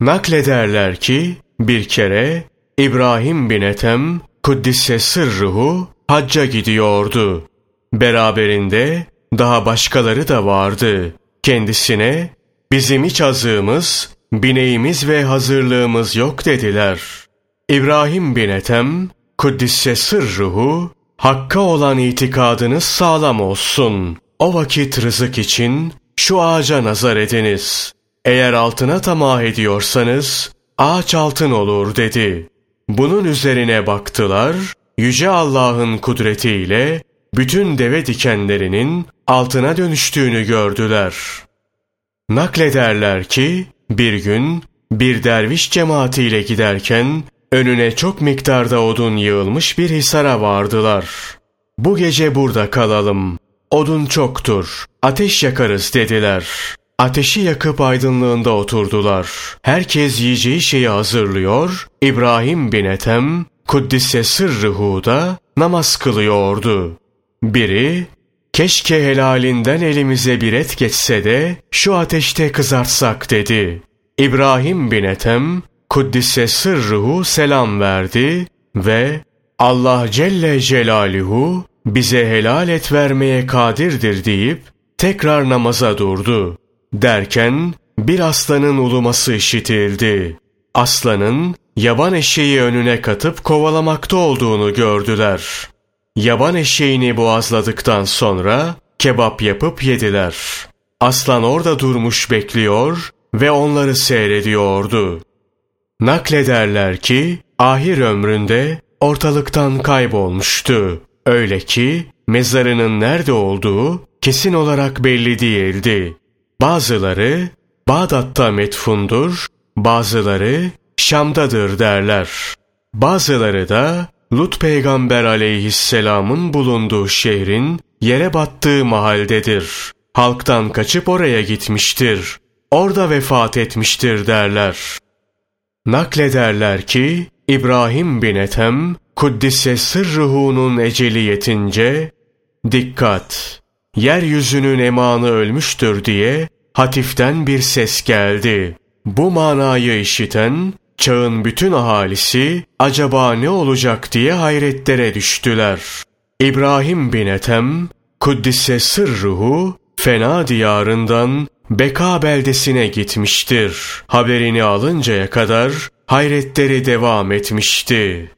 [SPEAKER 1] Naklederler ki bir kere İbrahim bin Ethem Kuddise sırruhu hacca gidiyordu. Beraberinde daha başkaları da vardı. Kendisine bizim iç azığımız, bineğimiz ve hazırlığımız yok dediler. İbrahim bin Ethem, Kuddisse sırruhu, Hakka olan itikadınız sağlam olsun. O vakit rızık için şu ağaca nazar ediniz. Eğer altına tamah ediyorsanız, ağaç altın olur dedi. Bunun üzerine baktılar, Yüce Allah'ın kudretiyle bütün deve dikenlerinin altına dönüştüğünü gördüler. Naklederler ki bir gün bir derviş cemaatiyle giderken önüne çok miktarda odun yığılmış bir hisara vardılar. Bu gece burada kalalım. Odun çoktur. Ateş yakarız dediler. Ateşi yakıp aydınlığında oturdular. Herkes yiyeceği şeyi hazırlıyor. İbrahim bin Ethem, Kuddise sırrıhu da namaz kılıyordu. Biri, keşke helalinden elimize bir et geçse de şu ateşte kızartsak dedi. İbrahim bin Ethem, Kuddise sırruhu selam verdi ve Allah Celle Celaluhu bize helal et vermeye kadirdir deyip tekrar namaza durdu. Derken bir aslanın uluması işitildi. Aslanın yaban eşeği önüne katıp kovalamakta olduğunu gördüler. Yaban eşeğini boğazladıktan sonra kebap yapıp yediler. Aslan orada durmuş bekliyor ve onları seyrediyordu. Naklederler ki ahir ömründe ortalıktan kaybolmuştu. Öyle ki mezarının nerede olduğu kesin olarak belli değildi. Bazıları Bağdat'ta metfundur, bazıları Şam'dadır derler. Bazıları da Lut peygamber aleyhisselamın bulunduğu şehrin yere battığı mahaldedir. Halktan kaçıp oraya gitmiştir. Orada vefat etmiştir derler. Naklederler ki İbrahim bin Ethem Kuddise sırruhunun eceli yetince dikkat yeryüzünün emanı ölmüştür diye hatiften bir ses geldi. Bu manayı işiten çağın bütün ahalisi acaba ne olacak diye hayretlere düştüler. İbrahim bin Ethem Kuddise sırruhu fena diyarından Beka beldesine gitmiştir. Haberini alıncaya kadar hayretleri devam etmişti.